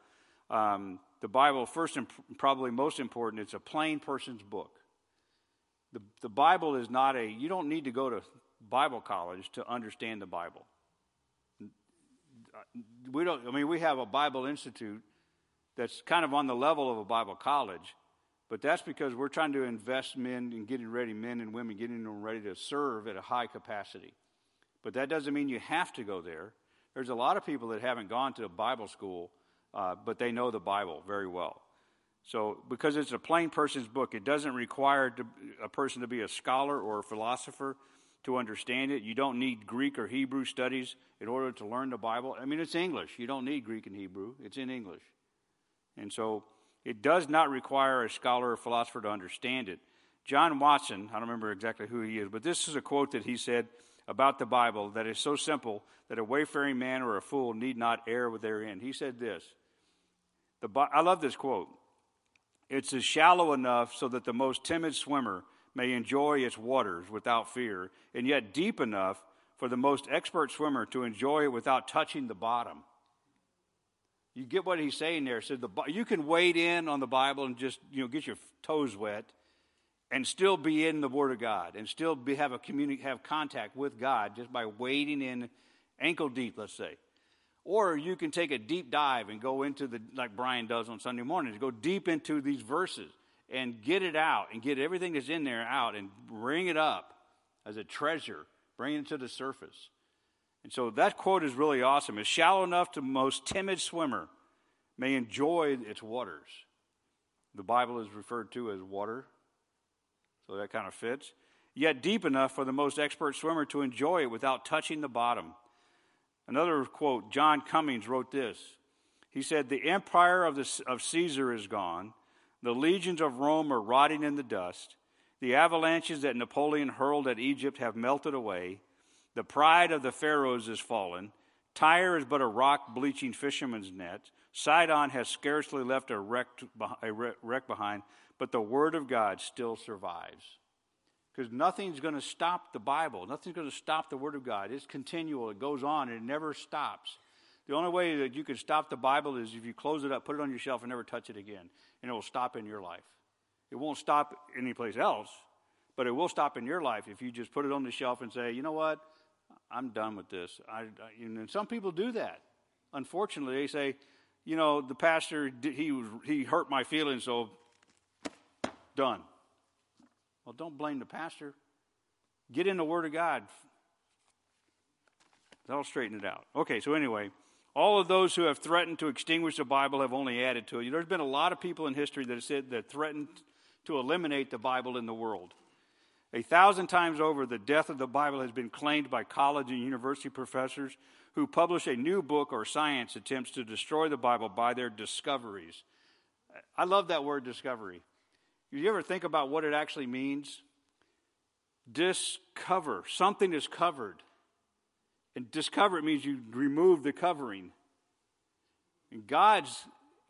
Um, the Bible, first and probably most important, it's a plain person's book. The, the Bible is not a, you don't need to go to Bible college to understand the Bible. We don't, I mean, we have a Bible Institute that's kind of on the level of a Bible college, but that's because we're trying to invest men in getting ready, men and women getting them ready to serve at a high capacity. But that doesn't mean you have to go there. There's a lot of people that haven't gone to a Bible school, uh, but they know the Bible very well. So, because it's a plain person's book, it doesn't require to, a person to be a scholar or a philosopher to understand it. You don't need Greek or Hebrew studies in order to learn the Bible. I mean, it's English. You don't need Greek and Hebrew, it's in English. And so, it does not require a scholar or philosopher to understand it. John Watson, I don't remember exactly who he is, but this is a quote that he said about the Bible that is so simple that a wayfaring man or a fool need not err therein. He said this. The, I love this quote. It's as shallow enough so that the most timid swimmer may enjoy its waters without fear, and yet deep enough for the most expert swimmer to enjoy it without touching the bottom. You get what he's saying there. So the, you can wade in on the Bible and just you know get your toes wet, and still be in the Word of God and still be, have a communi- have contact with God just by wading in ankle deep, let's say. Or you can take a deep dive and go into the like Brian does on Sunday mornings, go deep into these verses and get it out and get everything that's in there out and bring it up as a treasure, bring it to the surface. And so that quote is really awesome. It's shallow enough to most timid swimmer may enjoy its waters. The Bible is referred to as water, so that kind of fits. Yet deep enough for the most expert swimmer to enjoy it without touching the bottom. Another quote John Cummings wrote this. He said, The empire of, the, of Caesar is gone, the legions of Rome are rotting in the dust, the avalanches that Napoleon hurled at Egypt have melted away, the pride of the pharaohs is fallen. Tyre is but a rock bleaching fisherman's net. Sidon has scarcely left a wreck, a wreck behind, but the word of God still survives. Because nothing's going to stop the Bible. Nothing's going to stop the word of God. It's continual. It goes on. It never stops. The only way that you can stop the Bible is if you close it up, put it on your shelf, and never touch it again. And it will stop in your life. It won't stop anyplace else, but it will stop in your life if you just put it on the shelf and say, you know what? I'm done with this. I, I, and some people do that. Unfortunately, they say, you know, the pastor, he, he hurt my feelings, so done. Well, don't blame the pastor. Get in the Word of God. That'll straighten it out. Okay, so anyway, all of those who have threatened to extinguish the Bible have only added to it. There's been a lot of people in history that have said that threatened to eliminate the Bible in the world. A thousand times over, the death of the Bible has been claimed by college and university professors who publish a new book or science attempts to destroy the Bible by their discoveries. I love that word discovery. You ever think about what it actually means? Discover. Something is covered. And discover it means you remove the covering. And God's,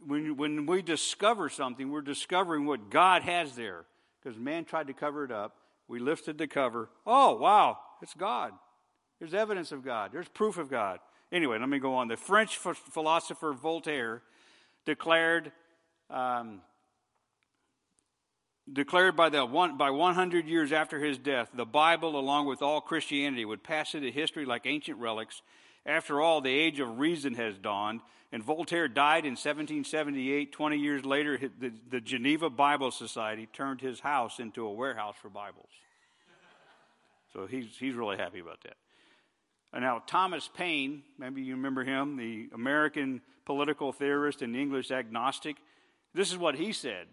when, when we discover something, we're discovering what God has there. Because man tried to cover it up. We lifted the cover. Oh, wow, it's God. There's evidence of God, there's proof of God. Anyway, let me go on. The French philosopher Voltaire declared. Um, declared by, the one, by 100 years after his death, the Bible, along with all Christianity, would pass into history like ancient relics. After all, the age of reason has dawned, and Voltaire died in 1778. 20 years later, the, the Geneva Bible Society turned his house into a warehouse for Bibles. So he's, he's really happy about that. And now, Thomas Paine, maybe you remember him, the American political theorist and English agnostic, this is what he said.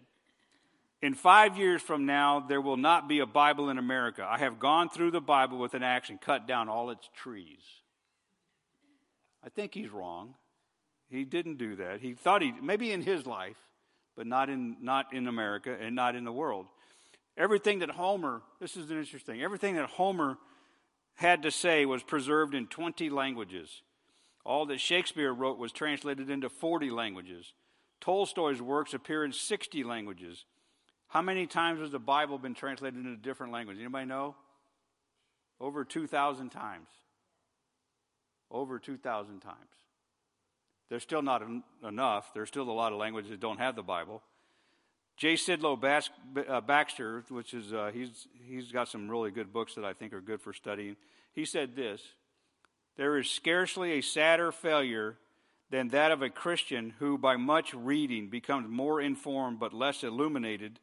In five years from now, there will not be a Bible in America. I have gone through the Bible with an axe and cut down all its trees. I think he's wrong. He didn't do that. He thought he maybe in his life, but not in not in America and not in the world. Everything that Homer, this is interesting. Everything that Homer had to say was preserved in 20 languages. All that Shakespeare wrote was translated into 40 languages. Tolstoy's works appear in 60 languages. How many times has the Bible been translated into different languages? Anybody know? Over 2,000 times. Over 2,000 times. There's still not en- enough. There's still a lot of languages that don't have the Bible. J. Sidlow Bas- uh, Baxter, which is, uh, he's, he's got some really good books that I think are good for studying. He said this There is scarcely a sadder failure than that of a Christian who, by much reading, becomes more informed but less illuminated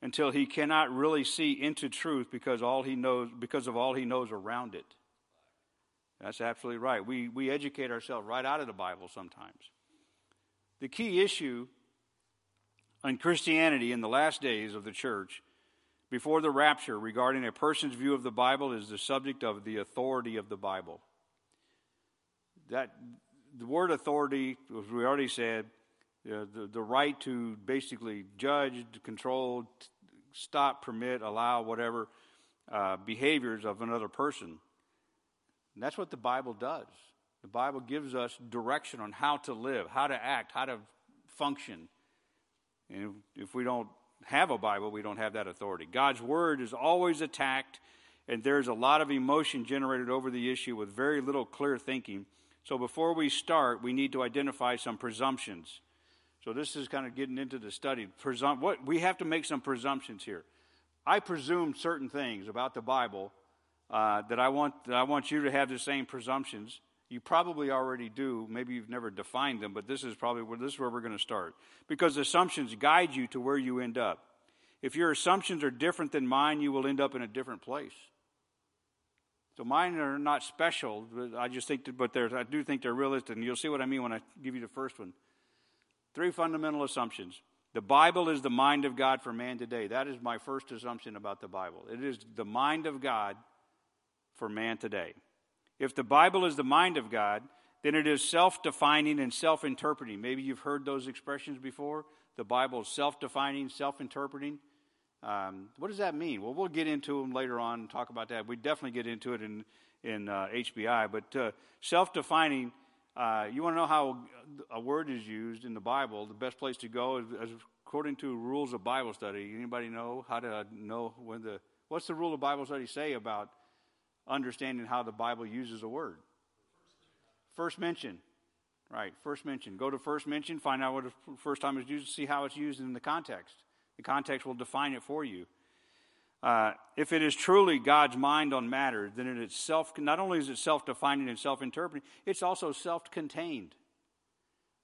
until he cannot really see into truth because all he knows because of all he knows around it. That's absolutely right. We, we educate ourselves right out of the Bible sometimes. The key issue in Christianity in the last days of the church before the rapture regarding a person's view of the Bible is the subject of the authority of the Bible. That the word authority, as we already said, the, the, the right to basically judge, control, stop, permit, allow, whatever uh, behaviors of another person. And that's what the Bible does. The Bible gives us direction on how to live, how to act, how to function. And if we don't have a Bible, we don't have that authority. God's Word is always attacked, and there's a lot of emotion generated over the issue with very little clear thinking. So before we start, we need to identify some presumptions. So this is kind of getting into the study. Presum- what, we have to make some presumptions here. I presume certain things about the Bible uh, that I want that I want you to have the same presumptions. You probably already do. Maybe you've never defined them, but this is probably where this is where we're going to start because assumptions guide you to where you end up. If your assumptions are different than mine, you will end up in a different place. So mine are not special. I just think, that, but I do think they're realistic, and you'll see what I mean when I give you the first one. Three fundamental assumptions. The Bible is the mind of God for man today. That is my first assumption about the Bible. It is the mind of God for man today. If the Bible is the mind of God, then it is self defining and self interpreting. Maybe you've heard those expressions before. The Bible is self defining, self interpreting. Um, what does that mean? Well, we'll get into them later on and talk about that. We definitely get into it in, in uh, HBI. But uh, self defining, uh, you want to know how a word is used in the Bible, the best place to go is, is according to rules of Bible study. Anybody know how to know when the, what's the rule of Bible study say about understanding how the Bible uses a word? First mention. Right, first mention. Go to first mention, find out what the first time it's used, see how it's used in the context. The context will define it for you. Uh, if it is truly God's mind on matters, then it is self, not only is it self defining and self interpreting, it's also self contained.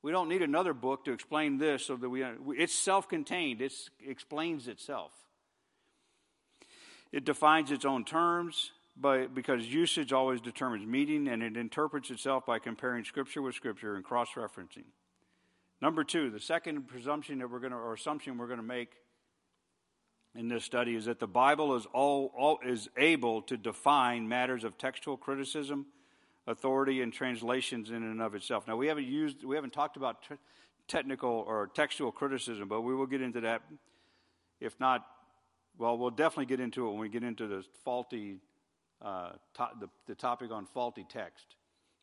We don't need another book to explain this so that we, it's self contained, it explains itself. It defines its own terms, but because usage always determines meaning, and it interprets itself by comparing Scripture with Scripture and cross referencing. Number two, the second presumption that we're going to, or assumption we're going to make in this study is that the Bible is, all, all, is able to define matters of textual criticism, authority, and translations in and of itself. Now, we haven't used, we haven't talked about t- technical or textual criticism, but we will get into that. If not, well, we'll definitely get into it when we get into the faulty, uh, to- the, the topic on faulty text.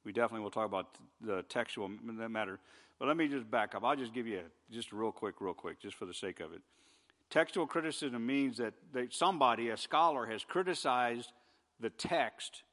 We definitely will talk about the textual matter. But let me just back up. I'll just give you a, just real quick, real quick, just for the sake of it. Textual criticism means that they, somebody, a scholar, has criticized the text.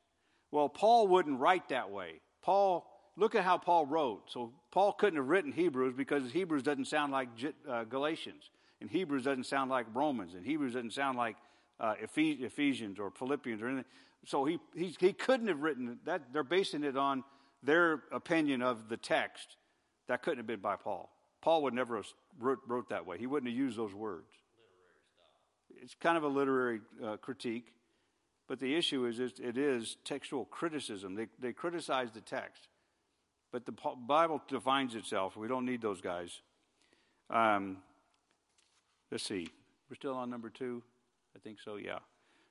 Well, Paul wouldn't write that way. Paul, look at how Paul wrote. So Paul couldn't have written Hebrews because Hebrews doesn't sound like uh, Galatians, and Hebrews doesn't sound like Romans, and Hebrews doesn't sound like uh, Ephesians or Philippians or anything. So he, he, he couldn't have written that. They're basing it on their opinion of the text. That couldn't have been by Paul. Paul would never have wrote, wrote that way. He wouldn't have used those words it's kind of a literary uh, critique, but the issue is it is textual criticism. They, they criticize the text, but the Bible defines itself. We don't need those guys. Um, let's see. We're still on number two? I think so, yeah.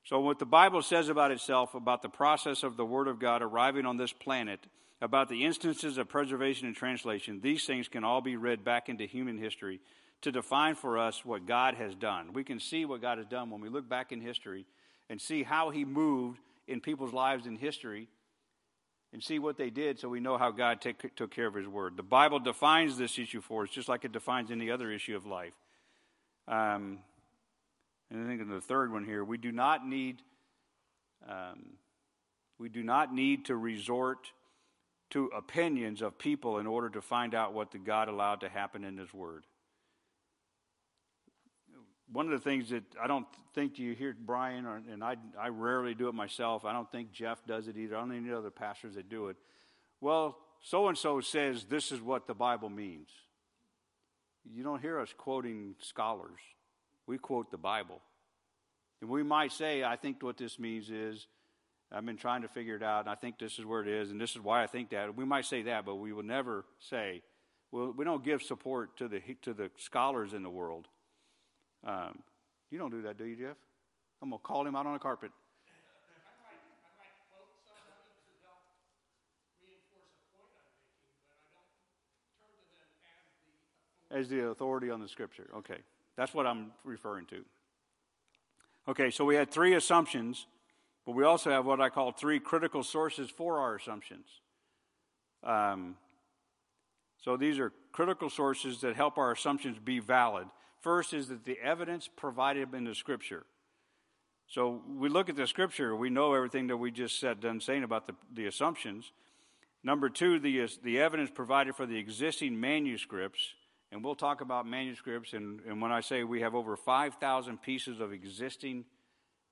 So, what the Bible says about itself, about the process of the Word of God arriving on this planet, about the instances of preservation and translation, these things can all be read back into human history to define for us what God has done. We can see what God has done when we look back in history and see how He moved in people's lives in history and see what they did so we know how God take, took care of His Word. The Bible defines this issue for us just like it defines any other issue of life. Um, and I think in the third one here, we do not need. Um, we do not need to resort to opinions of people in order to find out what the God allowed to happen in His Word one of the things that I don't think you hear Brian, or, and I, I rarely do it myself. I don't think Jeff does it either. I don't know any other pastors that do it. Well, so and so says this is what the Bible means. You don't hear us quoting scholars. We quote the Bible. And we might say, I think what this means is, I've been trying to figure it out, and I think this is where it is, and this is why I think that. We might say that, but we will never say, well, we don't give support to the, to the scholars in the world. Um, you don't do that, do you, Jeff? I'm going to call him out on the carpet. as the authority on the scripture. Okay, that's what I'm referring to. Okay, so we had three assumptions, but we also have what I call three critical sources for our assumptions. Um, so these are critical sources that help our assumptions be valid. First is that the evidence provided in the scripture. So we look at the scripture, we know everything that we just said, done saying about the, the assumptions. Number two, the, the evidence provided for the existing manuscripts. And we'll talk about manuscripts. And, and when I say we have over 5,000 pieces of existing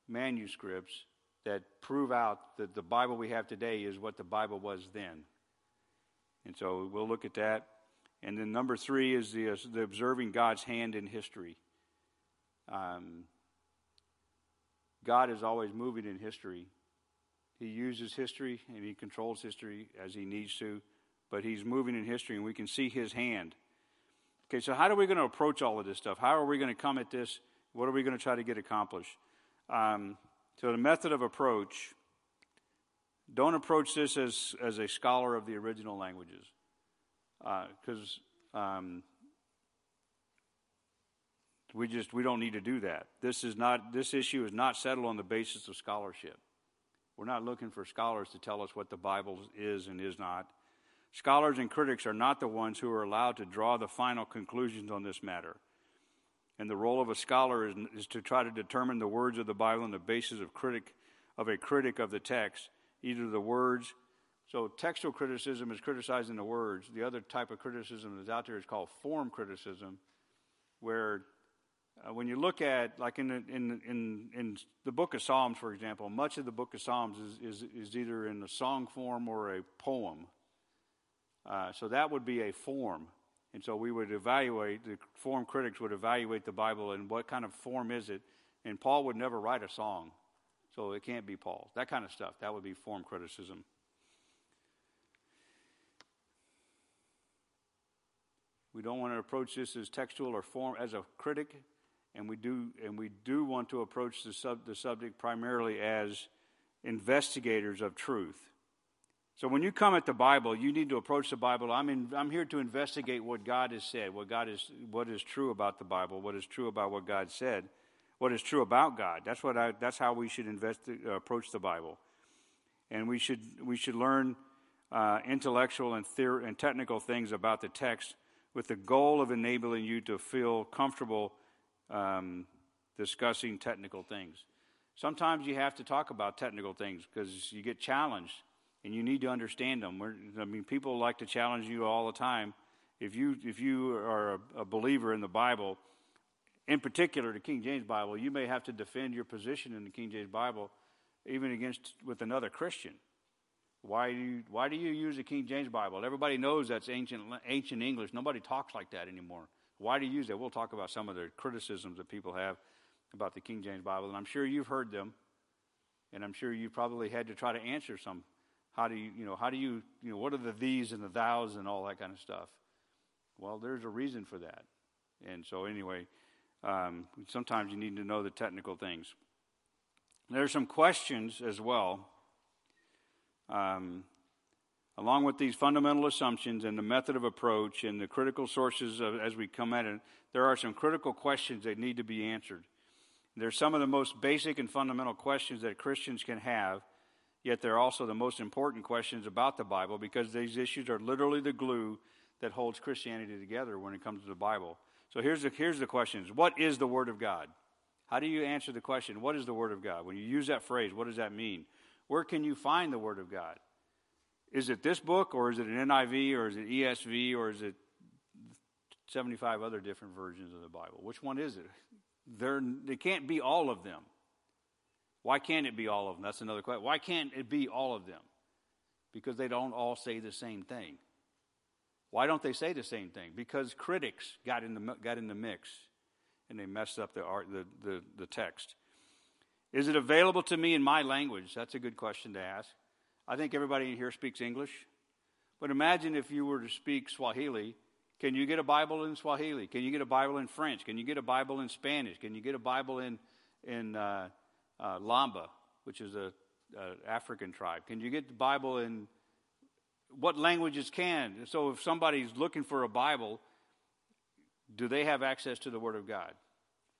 manuscripts that prove out that the Bible we have today is what the Bible was then. And so we'll look at that. And then number three is the, the observing God's hand in history. Um, God is always moving in history. He uses history and he controls history as he needs to, but he's moving in history and we can see his hand. Okay, so how are we going to approach all of this stuff? How are we going to come at this? What are we going to try to get accomplished? Um, so, the method of approach don't approach this as, as a scholar of the original languages. Because uh, um, we just we don't need to do that. This is not this issue is not settled on the basis of scholarship. We're not looking for scholars to tell us what the Bible is and is not. Scholars and critics are not the ones who are allowed to draw the final conclusions on this matter. And the role of a scholar is, is to try to determine the words of the Bible on the basis of critic of a critic of the text, either the words. So textual criticism is criticizing the words. The other type of criticism that's out there is called form criticism, where uh, when you look at, like in the, in, in, in the book of Psalms, for example, much of the book of Psalms is, is, is either in a song form or a poem. Uh, so that would be a form. And so we would evaluate, the form critics would evaluate the Bible and what kind of form is it. And Paul would never write a song. So it can't be Paul's. That kind of stuff. That would be form criticism. We don't want to approach this as textual or form as a critic and we do and we do want to approach the, sub, the subject primarily as investigators of truth. So when you come at the Bible, you need to approach the Bible. I'm in, I'm here to investigate what God has said, what God is what is true about the Bible, what is true about what God said, what is true about God. That's what I, that's how we should invest, uh, approach the Bible, and we should we should learn uh, intellectual and, theor- and technical things about the text with the goal of enabling you to feel comfortable um, discussing technical things. Sometimes you have to talk about technical things because you get challenged and you need to understand them. We're, I mean, people like to challenge you all the time. If you if you are a, a believer in the Bible, in particular the King James Bible, you may have to defend your position in the King James Bible, even against with another Christian. Why do you, why do you use the King James Bible? Everybody knows that's ancient ancient English. Nobody talks like that anymore. Why do you use that? We'll talk about some of the criticisms that people have about the King James Bible, and I'm sure you've heard them, and I'm sure you probably had to try to answer some. How do you, you know, how do you, you know, what are the these and the thous and all that kind of stuff? Well, there's a reason for that, and so anyway, um, sometimes you need to know the technical things. There are some questions as well. Um, along with these fundamental assumptions and the method of approach and the critical sources of, as we come at it, there are some critical questions that need to be answered. They're some of the most basic and fundamental questions that Christians can have, yet they're also the most important questions about the Bible because these issues are literally the glue that holds Christianity together when it comes to the Bible. So here's the, here's the questions What is the Word of God? How do you answer the question, What is the Word of God? When you use that phrase, what does that mean? Where can you find the Word of God? Is it this book, or is it an NIV, or is it ESV, or is it 75 other different versions of the Bible? Which one is it? There, it can't be all of them. Why can't it be all of them? That's another question. Why can't it be all of them? Because they don't all say the same thing. Why don't they say the same thing? Because critics got in the, got in the mix and they messed up the, art, the, the, the text. Is it available to me in my language? That's a good question to ask. I think everybody in here speaks English. But imagine if you were to speak Swahili. Can you get a Bible in Swahili? Can you get a Bible in French? Can you get a Bible in Spanish? Can you get a Bible in, in uh, uh, Lamba, which is a, a African tribe? Can you get the Bible in what languages can? So if somebody's looking for a Bible, do they have access to the Word of God?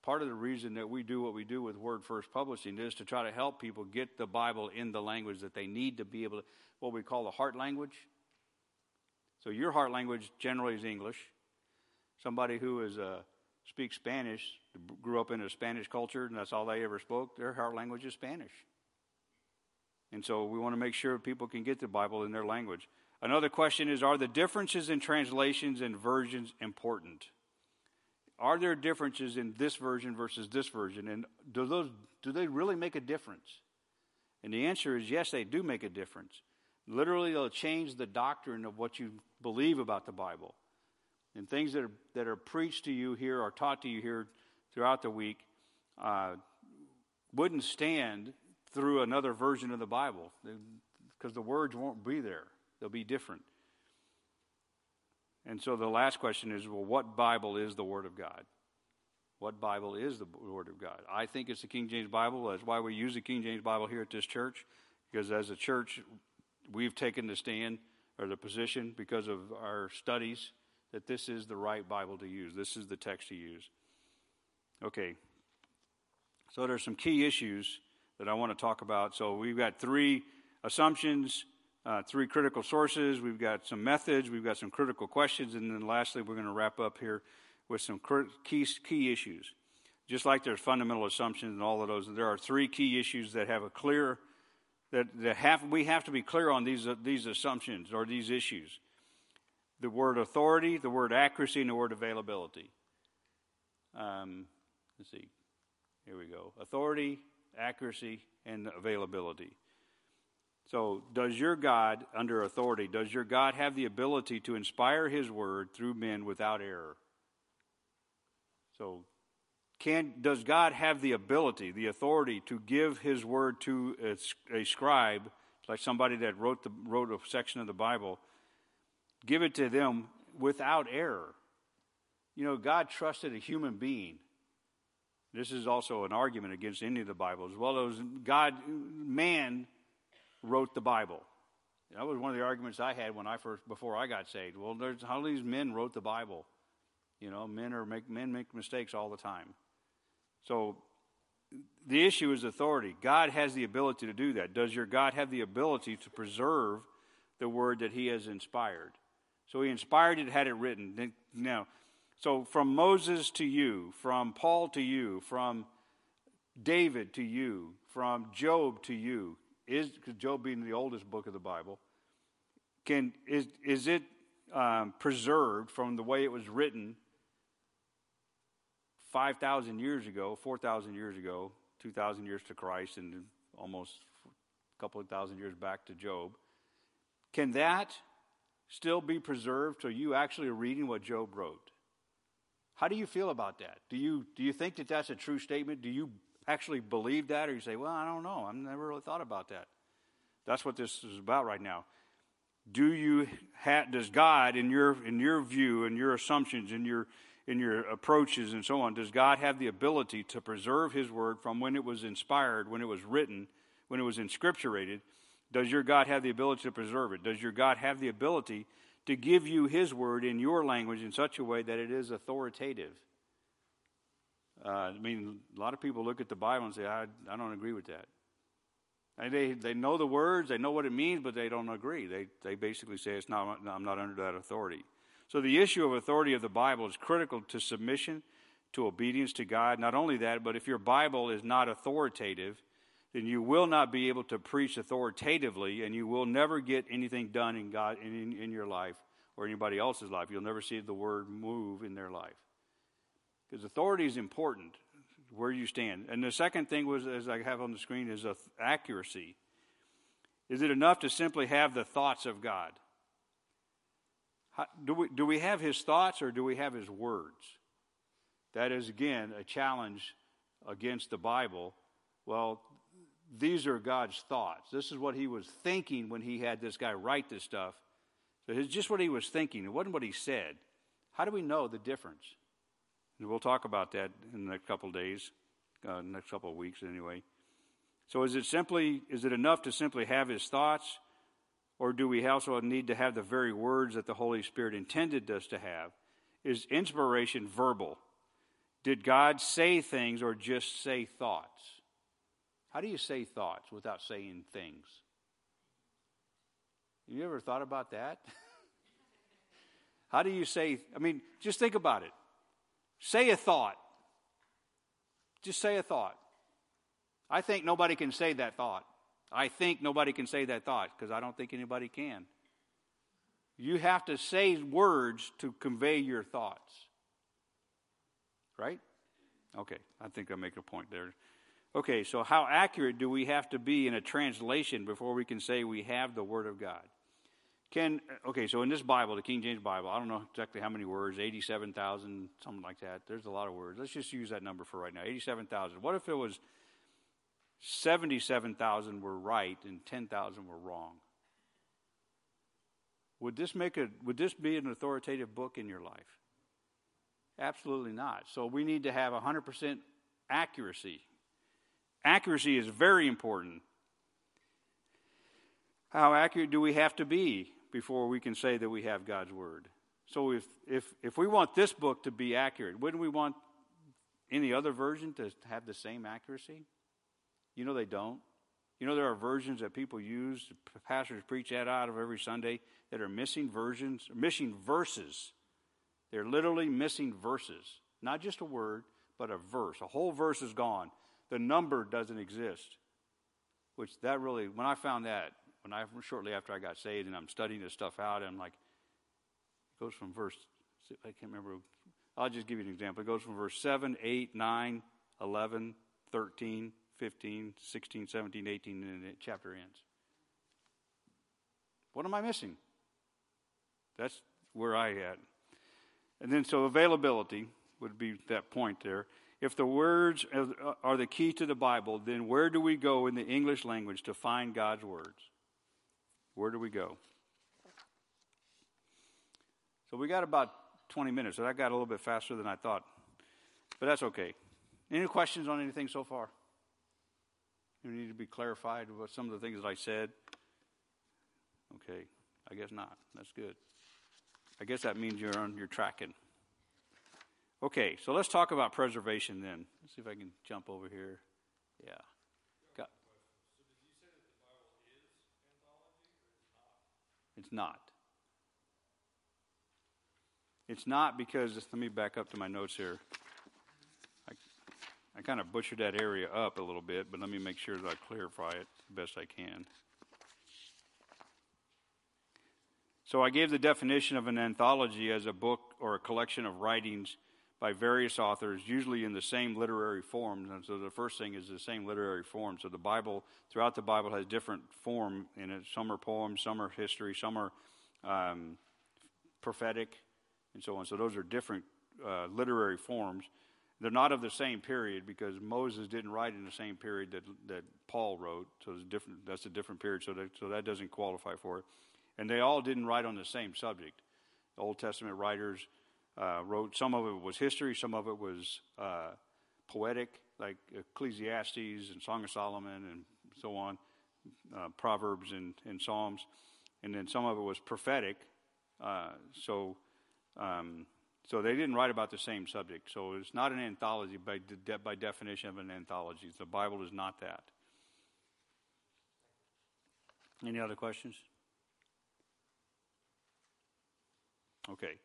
part of the reason that we do what we do with Word First Publishing is to try to help people get the Bible in the language that they need to be able to, what we call the heart language. So your heart language generally is English. Somebody who is uh, speaks Spanish, grew up in a Spanish culture, and that's all they ever spoke. Their heart language is Spanish. And so we want to make sure people can get the Bible in their language. Another question is Are the differences in translations and versions important? Are there differences in this version versus this version? And do, those, do they really make a difference? And the answer is yes, they do make a difference. Literally, they'll change the doctrine of what you believe about the Bible. And things that are, that are preached to you here or taught to you here throughout the week uh, wouldn't stand through another version of the Bible because the words won't be there, they'll be different. And so the last question is well, what Bible is the Word of God? What Bible is the Word of God? I think it's the King James Bible. That's why we use the King James Bible here at this church, because as a church, we've taken the stand or the position because of our studies that this is the right Bible to use. This is the text to use. Okay. So there's some key issues that I want to talk about. So we've got three assumptions, uh, three critical sources. We've got some methods. We've got some critical questions, and then lastly, we're going to wrap up here with some key key issues. Just like there's fundamental assumptions and all of those, there are three key issues that have a clear that, that have we have to be clear on these uh, these assumptions or these issues. The word authority, the word accuracy, and the word availability. Um, let's see. Here we go. Authority, accuracy, and availability. So, does your God, under authority, does your God have the ability to inspire His word through men without error? So, can, does God have the ability, the authority to give His word to a, a scribe, like somebody that wrote, the, wrote a section of the Bible, give it to them without error? You know, God trusted a human being this is also an argument against any of the Bibles. Well, as God, man wrote the Bible. That was one of the arguments I had when I first, before I got saved. Well, there's how these men wrote the Bible. You know, men are make men make mistakes all the time. So the issue is authority. God has the ability to do that. Does your God have the ability to preserve the word that He has inspired? So He inspired it, had it written. Now, so from Moses to you, from Paul to you, from David to you, from Job to you, is Job being the oldest book of the Bible, can is is it um, preserved from the way it was written five thousand years ago, four thousand years ago, two thousand years to Christ, and almost a couple of thousand years back to Job? Can that still be preserved? So you actually are reading what Job wrote? How do you feel about that? Do you, do you think that that's a true statement? Do you actually believe that? Or you say, well, I don't know. I've never really thought about that. That's what this is about right now. Do you ha- does God, in your, in your view, and your assumptions, in your, in your approaches and so on, does God have the ability to preserve His Word from when it was inspired, when it was written, when it was inscripturated? Does your God have the ability to preserve it? Does your God have the ability to give you His word in your language in such a way that it is authoritative. Uh, I mean, a lot of people look at the Bible and say, I, I don't agree with that. And they, they know the words, they know what it means, but they don't agree. They, they basically say, it's not, I'm not under that authority. So the issue of authority of the Bible is critical to submission, to obedience to God. Not only that, but if your Bible is not authoritative, then you will not be able to preach authoritatively and you will never get anything done in God in, in your life or anybody else's life. You'll never see the word move in their life. Because authority is important where you stand. And the second thing was, as I have on the screen, is accuracy. Is it enough to simply have the thoughts of God? How, do, we, do we have his thoughts or do we have his words? That is, again, a challenge against the Bible. Well, these are God's thoughts. This is what he was thinking when he had this guy write this stuff. So it's just what he was thinking. It wasn't what he said. How do we know the difference? And we'll talk about that in the next couple of days, uh, next couple of weeks anyway. So is it simply is it enough to simply have his thoughts, or do we also need to have the very words that the Holy Spirit intended us to have? Is inspiration verbal? Did God say things or just say thoughts? How do you say thoughts without saying things? Have You ever thought about that? How do you say, I mean, just think about it. Say a thought. Just say a thought. I think nobody can say that thought. I think nobody can say that thought because I don't think anybody can. You have to say words to convey your thoughts. Right? Okay, I think I make a point there. Okay, so how accurate do we have to be in a translation before we can say we have the Word of God? Can okay, so in this Bible, the King James Bible, I don't know exactly how many words, eighty-seven thousand, something like that. There's a lot of words. Let's just use that number for right now, eighty-seven thousand. What if it was seventy-seven thousand were right and ten thousand were wrong? Would this make a would this be an authoritative book in your life? Absolutely not. So we need to have 100% accuracy. Accuracy is very important. How accurate do we have to be before we can say that we have God's word? So if if if we want this book to be accurate, wouldn't we want any other version to have the same accuracy? You know they don't. You know there are versions that people use, pastors preach that out of every Sunday that are missing versions, missing verses. They're literally missing verses. Not just a word, but a verse. A whole verse is gone. The number doesn't exist. Which that really when I found that, when I shortly after I got saved and I'm studying this stuff out, I'm like, it goes from verse I can't remember I'll just give you an example. It goes from verse 7, 8, 9, 11, 13, 15, 16, 17, 18, and the chapter ends. What am I missing? That's where I at. And then, so availability would be that point there. If the words are the key to the Bible, then where do we go in the English language to find God's words? Where do we go? So we got about 20 minutes. So that got a little bit faster than I thought. But that's okay. Any questions on anything so far? You need to be clarified about some of the things that I said? Okay. I guess not. That's good. I guess that means you're on you're tracking. Okay, so let's talk about preservation then. Let's see if I can jump over here. Yeah. Got, it's not. It's not because, let me back up to my notes here. I, I kind of butchered that area up a little bit, but let me make sure that I clarify it the best I can. So I gave the definition of an anthology as a book or a collection of writings by various authors, usually in the same literary forms. And so the first thing is the same literary form. So the Bible, throughout the Bible, has different form in it. Some are poems, some are history, some are um, prophetic, and so on. So those are different uh, literary forms. They're not of the same period because Moses didn't write in the same period that, that Paul wrote. So different, that's a different period. So that, so that doesn't qualify for it. And they all didn't write on the same subject. The Old Testament writers uh, wrote, some of it was history, some of it was uh, poetic, like Ecclesiastes and Song of Solomon and so on, uh, Proverbs and, and Psalms. And then some of it was prophetic. Uh, so um, so they didn't write about the same subject. So it's not an anthology by, de- by definition of an anthology. The Bible is not that. Any other questions? Okay.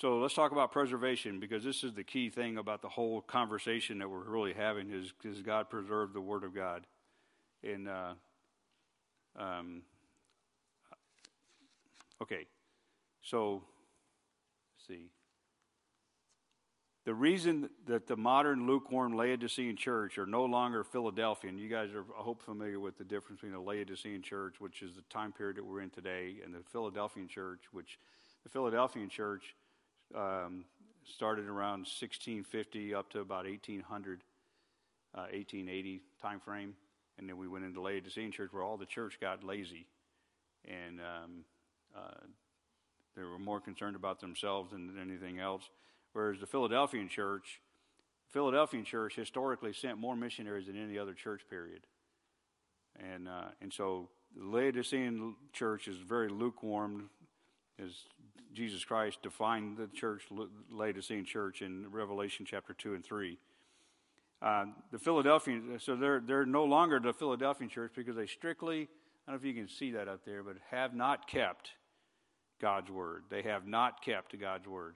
So let's talk about preservation because this is the key thing about the whole conversation that we're really having is, is God preserve the Word of God. And, uh, um, okay. So see. The reason that the modern lukewarm Laodicean church are no longer Philadelphian, you guys are, I hope, familiar with the difference between the Laodicean church, which is the time period that we're in today, and the Philadelphian church, which the Philadelphian church um, started around 1650 up to about 1800, uh, 1880 time frame. And then we went into Laodicean church where all the church got lazy and um, uh, they were more concerned about themselves than anything else. Whereas the Philadelphian church, Philadelphian church historically sent more missionaries than any other church period. And, uh, and so the Laodicean church is very lukewarm, as Jesus Christ defined the church, Laodicean church, in Revelation chapter 2 and 3. Uh, the Philadelphian, so they're, they're no longer the Philadelphian church because they strictly, I don't know if you can see that up there, but have not kept God's word. They have not kept God's word.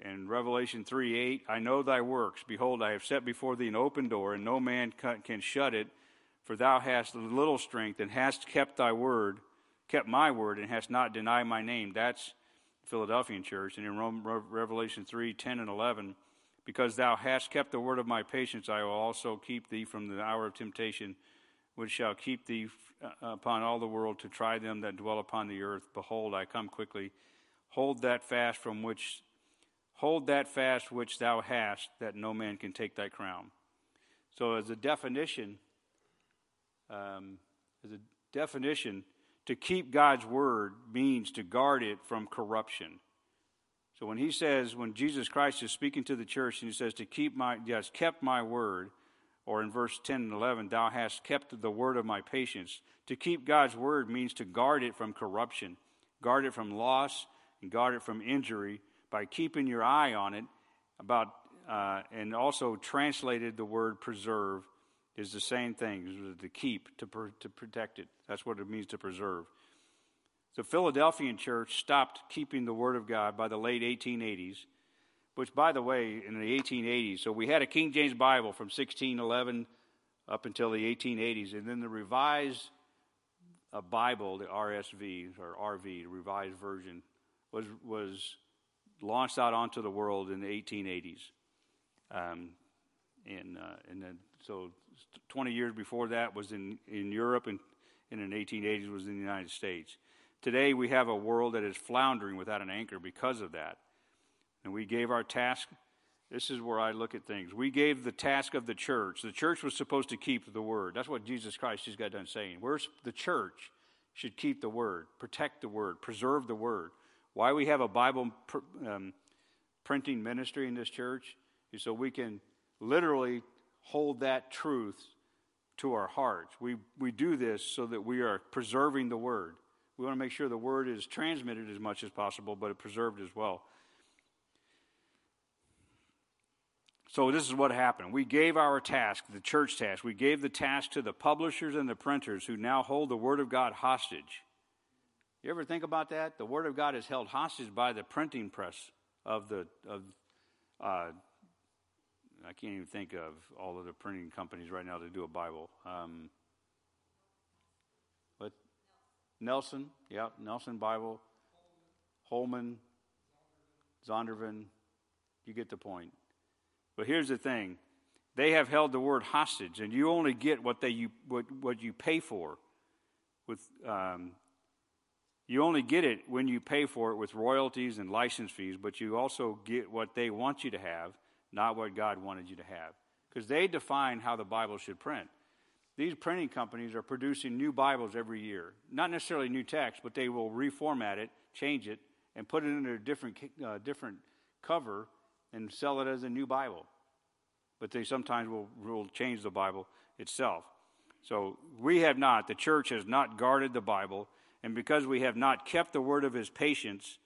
In Revelation 3 8, I know thy works. Behold, I have set before thee an open door, and no man can shut it. For thou hast little strength, and hast kept thy word, kept my word, and hast not denied my name. That's Philadelphian church. And in Revelation 3 10 and 11, because thou hast kept the word of my patience, I will also keep thee from the hour of temptation, which shall keep thee uh, upon all the world to try them that dwell upon the earth. Behold, I come quickly. Hold that fast from which hold that fast which thou hast, that no man can take thy crown. So, as a definition, um, as a definition, to keep God's word means to guard it from corruption. So when he says, when Jesus Christ is speaking to the church and he says to keep my, yes, kept my word, or in verse 10 and 11, thou hast kept the word of my patience. To keep God's word means to guard it from corruption, guard it from loss, and guard it from injury by keeping your eye on it. About uh, and also translated the word preserve is the same thing to keep to to protect it. That's what it means to preserve. The Philadelphian church stopped keeping the word of God by the late 1880s which, by the way, in the 1880s, so we had a King James Bible from 1611 up until the 1880s, and then the revised uh, Bible, the RSV or RV, the revised version, was was launched out onto the world in the 1880s, um, and uh, and then so 20 years before that was in in Europe, and, in the 1880s was in the United States. Today we have a world that is floundering without an anchor because of that and we gave our task. This is where I look at things. We gave the task of the church. The church was supposed to keep the word. That's what Jesus Christ just got done saying. Where's the church should keep the word, protect the word, preserve the word. Why we have a Bible pr- um, printing ministry in this church is so we can literally hold that truth to our hearts. We, we do this so that we are preserving the word. We want to make sure the word is transmitted as much as possible, but preserved as well. So this is what happened. We gave our task, the church task, we gave the task to the publishers and the printers who now hold the Word of God hostage. You ever think about that? The Word of God is held hostage by the printing press of the of. Uh, I can't even think of all of the printing companies right now that do a Bible. Um, but Nelson, yeah, Nelson Bible, Holman, Zondervan. You get the point. But here's the thing they have held the word hostage, and you only get what, they, you, what, what you pay for. With, um, you only get it when you pay for it with royalties and license fees, but you also get what they want you to have, not what God wanted you to have. Because they define how the Bible should print. These printing companies are producing new Bibles every year. Not necessarily new text, but they will reformat it, change it, and put it in a different, uh, different cover and sell it as a new Bible. But they sometimes will, will change the Bible itself. So we have not, the church has not guarded the Bible, and because we have not kept the word of his patience,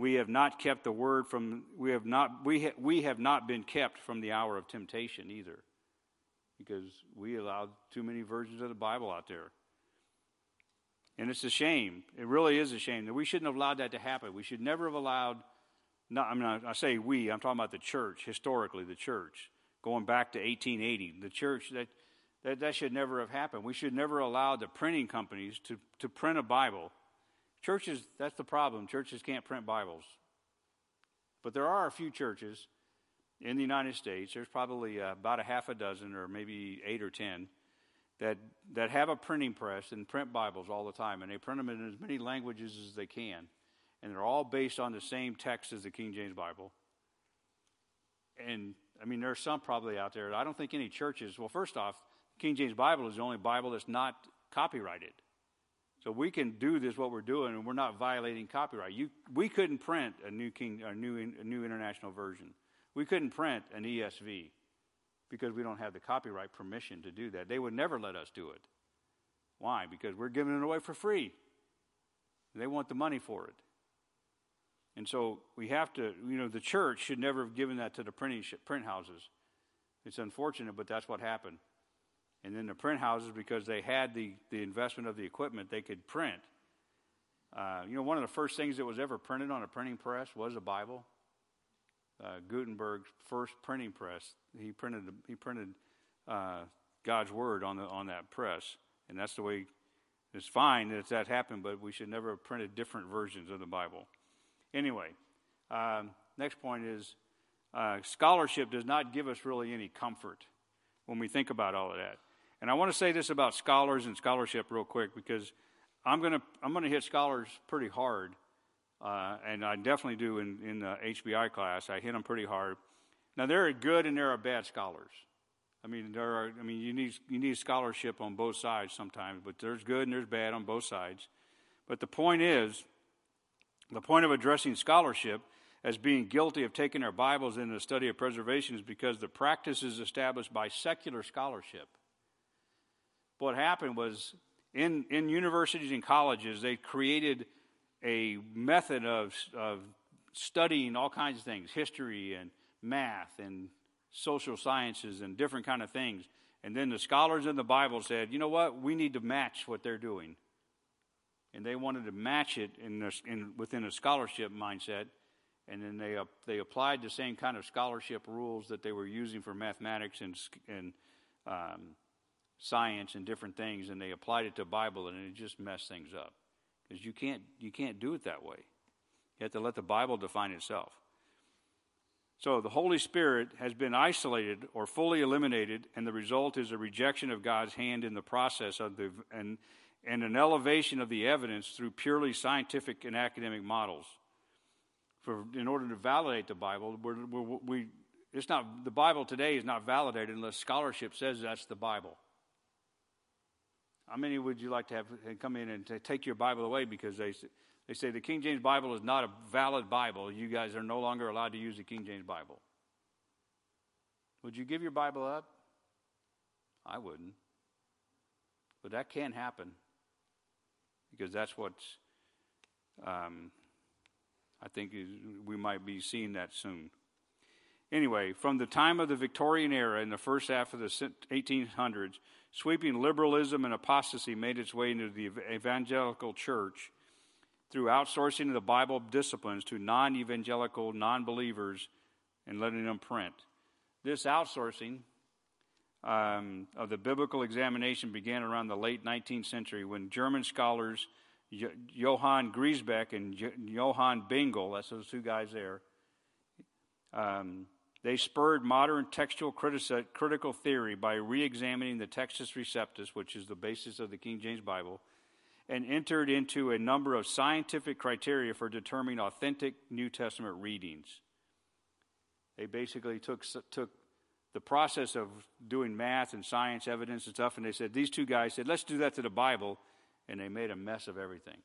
we have not kept the word from we have not we ha, we have not been kept from the hour of temptation either because we allowed too many versions of the bible out there and it's a shame it really is a shame that we shouldn't have allowed that to happen we should never have allowed not, I mean, I say we, I'm talking about the church, historically, the church, going back to 1880. The church, that, that, that should never have happened. We should never allow the printing companies to, to print a Bible. Churches, that's the problem. Churches can't print Bibles. But there are a few churches in the United States, there's probably uh, about a half a dozen or maybe eight or ten that, that have a printing press and print Bibles all the time. And they print them in as many languages as they can and they're all based on the same text as the King James Bible. And I mean, there's some probably out there. I don't think any churches, well, first off, King James Bible is the only Bible that's not copyrighted. So we can do this, what we're doing, and we're not violating copyright. You, we couldn't print a new King, a new, a new international version. We couldn't print an ESV because we don't have the copyright permission to do that. They would never let us do it. Why? Because we're giving it away for free. They want the money for it. And so we have to, you know, the church should never have given that to the printing print houses. It's unfortunate, but that's what happened. And then the print houses, because they had the, the investment of the equipment, they could print. Uh, you know, one of the first things that was ever printed on a printing press was a Bible. Uh, Gutenberg's first printing press, he printed he printed uh, God's word on the on that press, and that's the way. It's fine that that happened, but we should never have printed different versions of the Bible. Anyway, um, next point is uh, scholarship does not give us really any comfort when we think about all of that. And I want to say this about scholars and scholarship real quick because I'm going to I'm going to hit scholars pretty hard, uh, and I definitely do in in the HBI class. I hit them pretty hard. Now there are good and there are bad scholars. I mean there are I mean you need you need scholarship on both sides sometimes, but there's good and there's bad on both sides. But the point is, the point of addressing scholarship as being guilty of taking our Bibles into the study of preservation is because the practice is established by secular scholarship. What happened was in, in universities and colleges, they created a method of, of studying all kinds of things history and math and social sciences and different kind of things. And then the scholars in the bible said you know what? We need to match what they're doing. And they wanted to match it in, the, in within a scholarship mindset. And then they, uh, they applied the same kind of scholarship rules that they were using for mathematics and, and um, science and different things and they applied it to bible and it just messed things up because you can't you can't do it that way you have to let the bible define itself so the Holy Spirit has been isolated or fully eliminated, and the result is a rejection of God's hand in the process of the and and an elevation of the evidence through purely scientific and academic models. For in order to validate the Bible, we're, we're, we it's not the Bible today is not validated unless scholarship says that's the Bible. How many would you like to have come in and take your Bible away because they they say the King James Bible is not a valid Bible. You guys are no longer allowed to use the King James Bible. Would you give your Bible up? I wouldn't. But that can happen because that's what um, I think is, we might be seeing that soon. Anyway, from the time of the Victorian era in the first half of the 1800s, sweeping liberalism and apostasy made its way into the evangelical church through outsourcing the Bible disciplines to non evangelical, non believers, and letting them print. This outsourcing um, of the biblical examination began around the late 19th century when German scholars Johann Griesbach and Johann Bengel, that's those two guys there, um, they spurred modern textual critical theory by re examining the Textus Receptus, which is the basis of the King James Bible, and entered into a number of scientific criteria for determining authentic New Testament readings. They basically took, took the process of doing math and science, evidence and stuff, and they said, these two guys said, let's do that to the Bible, and they made a mess of everything.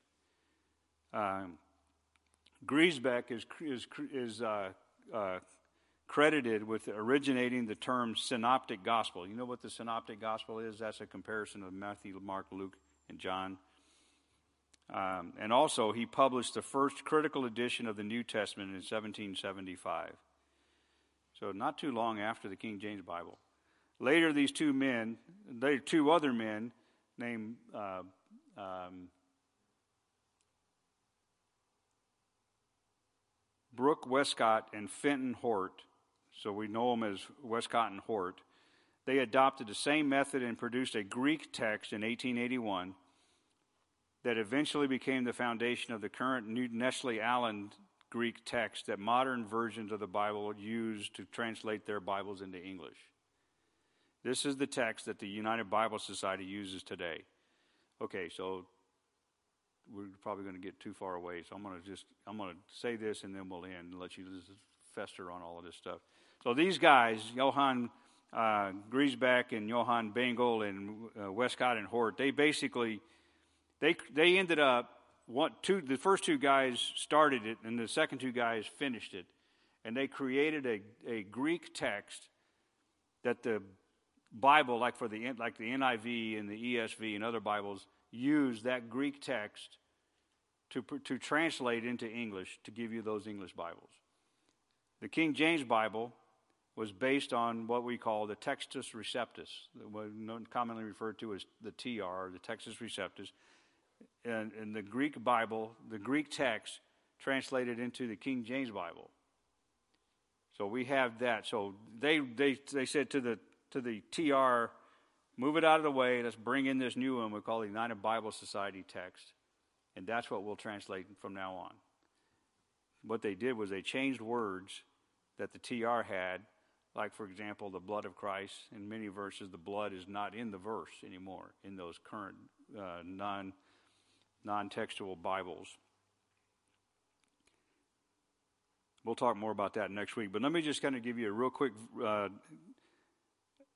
Um, Griesbach is, is, is uh, uh, credited with originating the term synoptic gospel. You know what the synoptic gospel is? That's a comparison of Matthew, Mark, Luke, and John. Um, and also, he published the first critical edition of the New Testament in 1775. So, not too long after the King James Bible. Later, these two men, later, two other men named uh, um, Brooke Westcott and Fenton Hort, so we know them as Westcott and Hort, they adopted the same method and produced a Greek text in 1881 that eventually became the foundation of the current New Nestle Aland Greek text that modern versions of the Bible use to translate their Bibles into English. This is the text that the United Bible Society uses today. Okay, so we're probably going to get too far away, so I'm going to just I'm going to say this and then we'll end and let you fester on all of this stuff. So these guys, Johann uh, Griesbach and Johann Bengel and uh, Westcott and Hort, they basically they, they ended up, one, two, the first two guys started it, and the second two guys finished it. And they created a, a Greek text that the Bible, like for the like the NIV and the ESV and other Bibles, use that Greek text to, to translate into English to give you those English Bibles. The King James Bible was based on what we call the Textus Receptus, commonly referred to as the TR, the Textus Receptus And, in the Greek Bible, the Greek text translated into the King James Bible. So we have that. So they, they, they said to the, to the TR, move it out of the way. Let's bring in this new one we call the United Bible Society text. And that's what we'll translate from now on. What they did was they changed words that the TR had, like, for example, the blood of Christ. In many verses, the blood is not in the verse anymore in those current uh, non non textual Bibles. We'll talk more about that next week, but let me just kind of give you a real quick uh,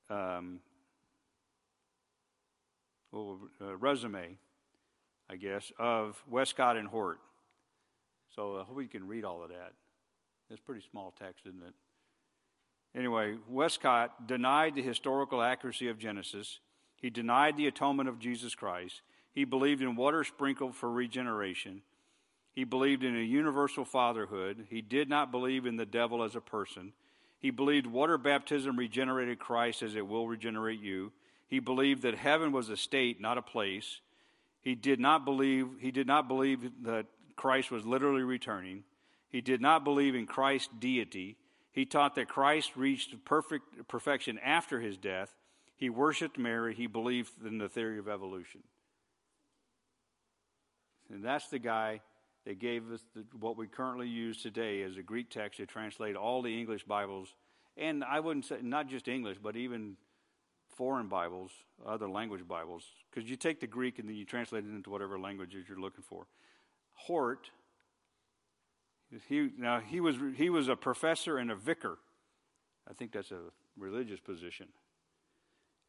um, well, uh, resume. I guess, of Westcott and Hort. So I hope you can read all of that. It's pretty small text, isn't it? Anyway, Westcott denied the historical accuracy of Genesis. He denied the atonement of Jesus Christ. He believed in water sprinkled for regeneration. He believed in a universal fatherhood. He did not believe in the devil as a person. He believed water baptism regenerated Christ as it will regenerate you. He believed that heaven was a state, not a place. He did not believe he did not believe that Christ was literally returning. He did not believe in Christ's deity. He taught that Christ reached perfect perfection after his death. He worshiped Mary. He believed in the theory of evolution. And that's the guy that gave us the, what we currently use today as a Greek text to translate all the English Bibles. And I wouldn't say not just English, but even foreign Bibles, other language Bibles, because you take the Greek and then you translate it into whatever languages you're looking for. Hort he, now, he was, he was a professor and a vicar. I think that's a religious position.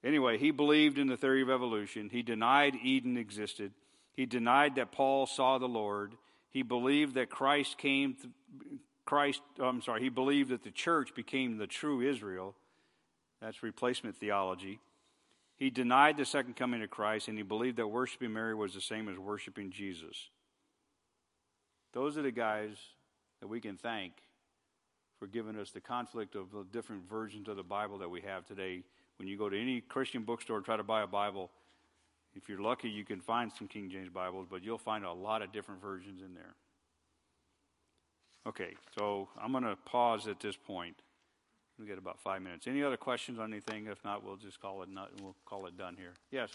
Anyway, he believed in the theory of evolution. He denied Eden existed. He denied that Paul saw the Lord. He believed that Christ came, to, Christ, I'm sorry, he believed that the church became the true Israel. That's replacement theology. He denied the second coming of Christ, and he believed that worshiping Mary was the same as worshiping Jesus. Those are the guys that we can thank for giving us the conflict of the different versions of the Bible that we have today. When you go to any Christian bookstore and try to buy a Bible, if you're lucky, you can find some King James Bibles, but you'll find a lot of different versions in there. Okay, so I'm going to pause at this point. We get about five minutes. Any other questions on anything? If not, we'll just call it. Not, we'll call it done here. Yes.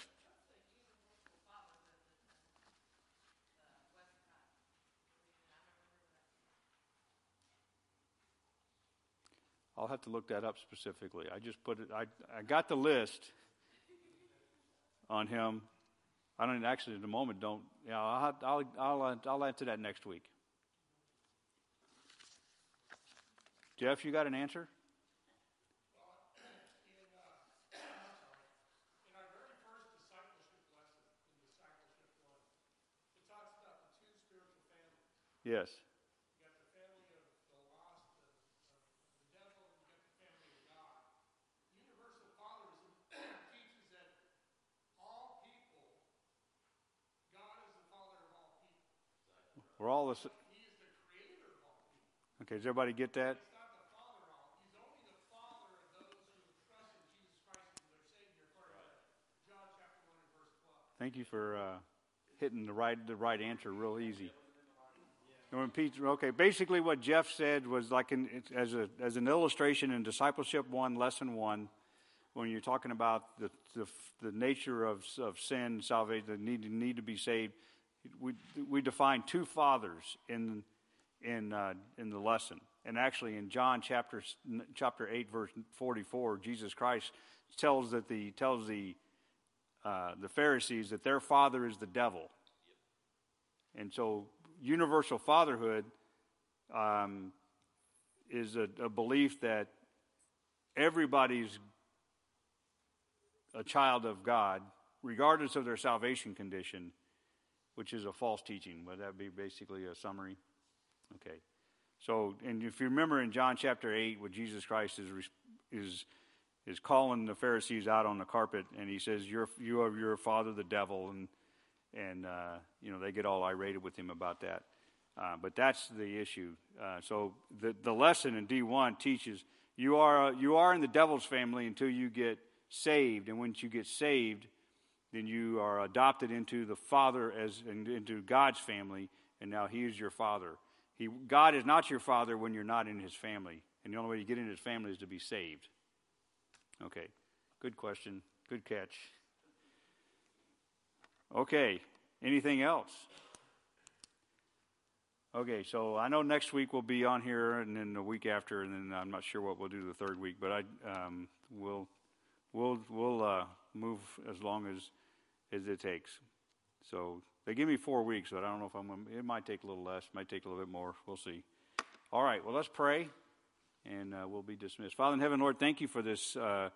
I'll have to look that up specifically. I just put it, I, I got the list on him. I don't actually, at the moment, don't, yeah, I'll, I'll, I'll, uh, I'll answer that next week. Jeff, you got an answer? Yes. We're all the. Okay, does everybody get that? Thank you for uh, hitting the right the right answer real easy. when Peter, okay, basically what Jeff said was like in, as a as an illustration in discipleship one, lesson one, when you're talking about the the, the nature of of sin, salvation, the need need to be saved we, we define two fathers in, in, uh, in the lesson. And actually, in John chapter, chapter 8, verse 44, Jesus Christ tells, that the, tells the, uh, the Pharisees that their father is the devil. And so, universal fatherhood um, is a, a belief that everybody's a child of God, regardless of their salvation condition which is a false teaching. Would that be basically a summary? Okay. So, and if you remember in John chapter 8, what Jesus Christ is, is, is calling the Pharisees out on the carpet, and he says, You're, You are your father, the devil. And, and uh, you know, they get all irate with him about that. Uh, but that's the issue. Uh, so, the, the lesson in D1 teaches you are, you are in the devil's family until you get saved. And once you get saved, then you are adopted into the Father as into God's family, and now He is your Father. He, God is not your Father when you're not in His family, and the only way you get into His family is to be saved. Okay, good question, good catch. Okay, anything else? Okay, so I know next week we'll be on here, and then the week after, and then I'm not sure what we'll do the third week, but I um, will we'll we'll uh, move as long as as it takes. So they give me four weeks, but I don't know if I'm going to, it might take a little less, might take a little bit more. We'll see. All right, well, let's pray, and uh, we'll be dismissed. Father in heaven, Lord, thank you for this. Uh,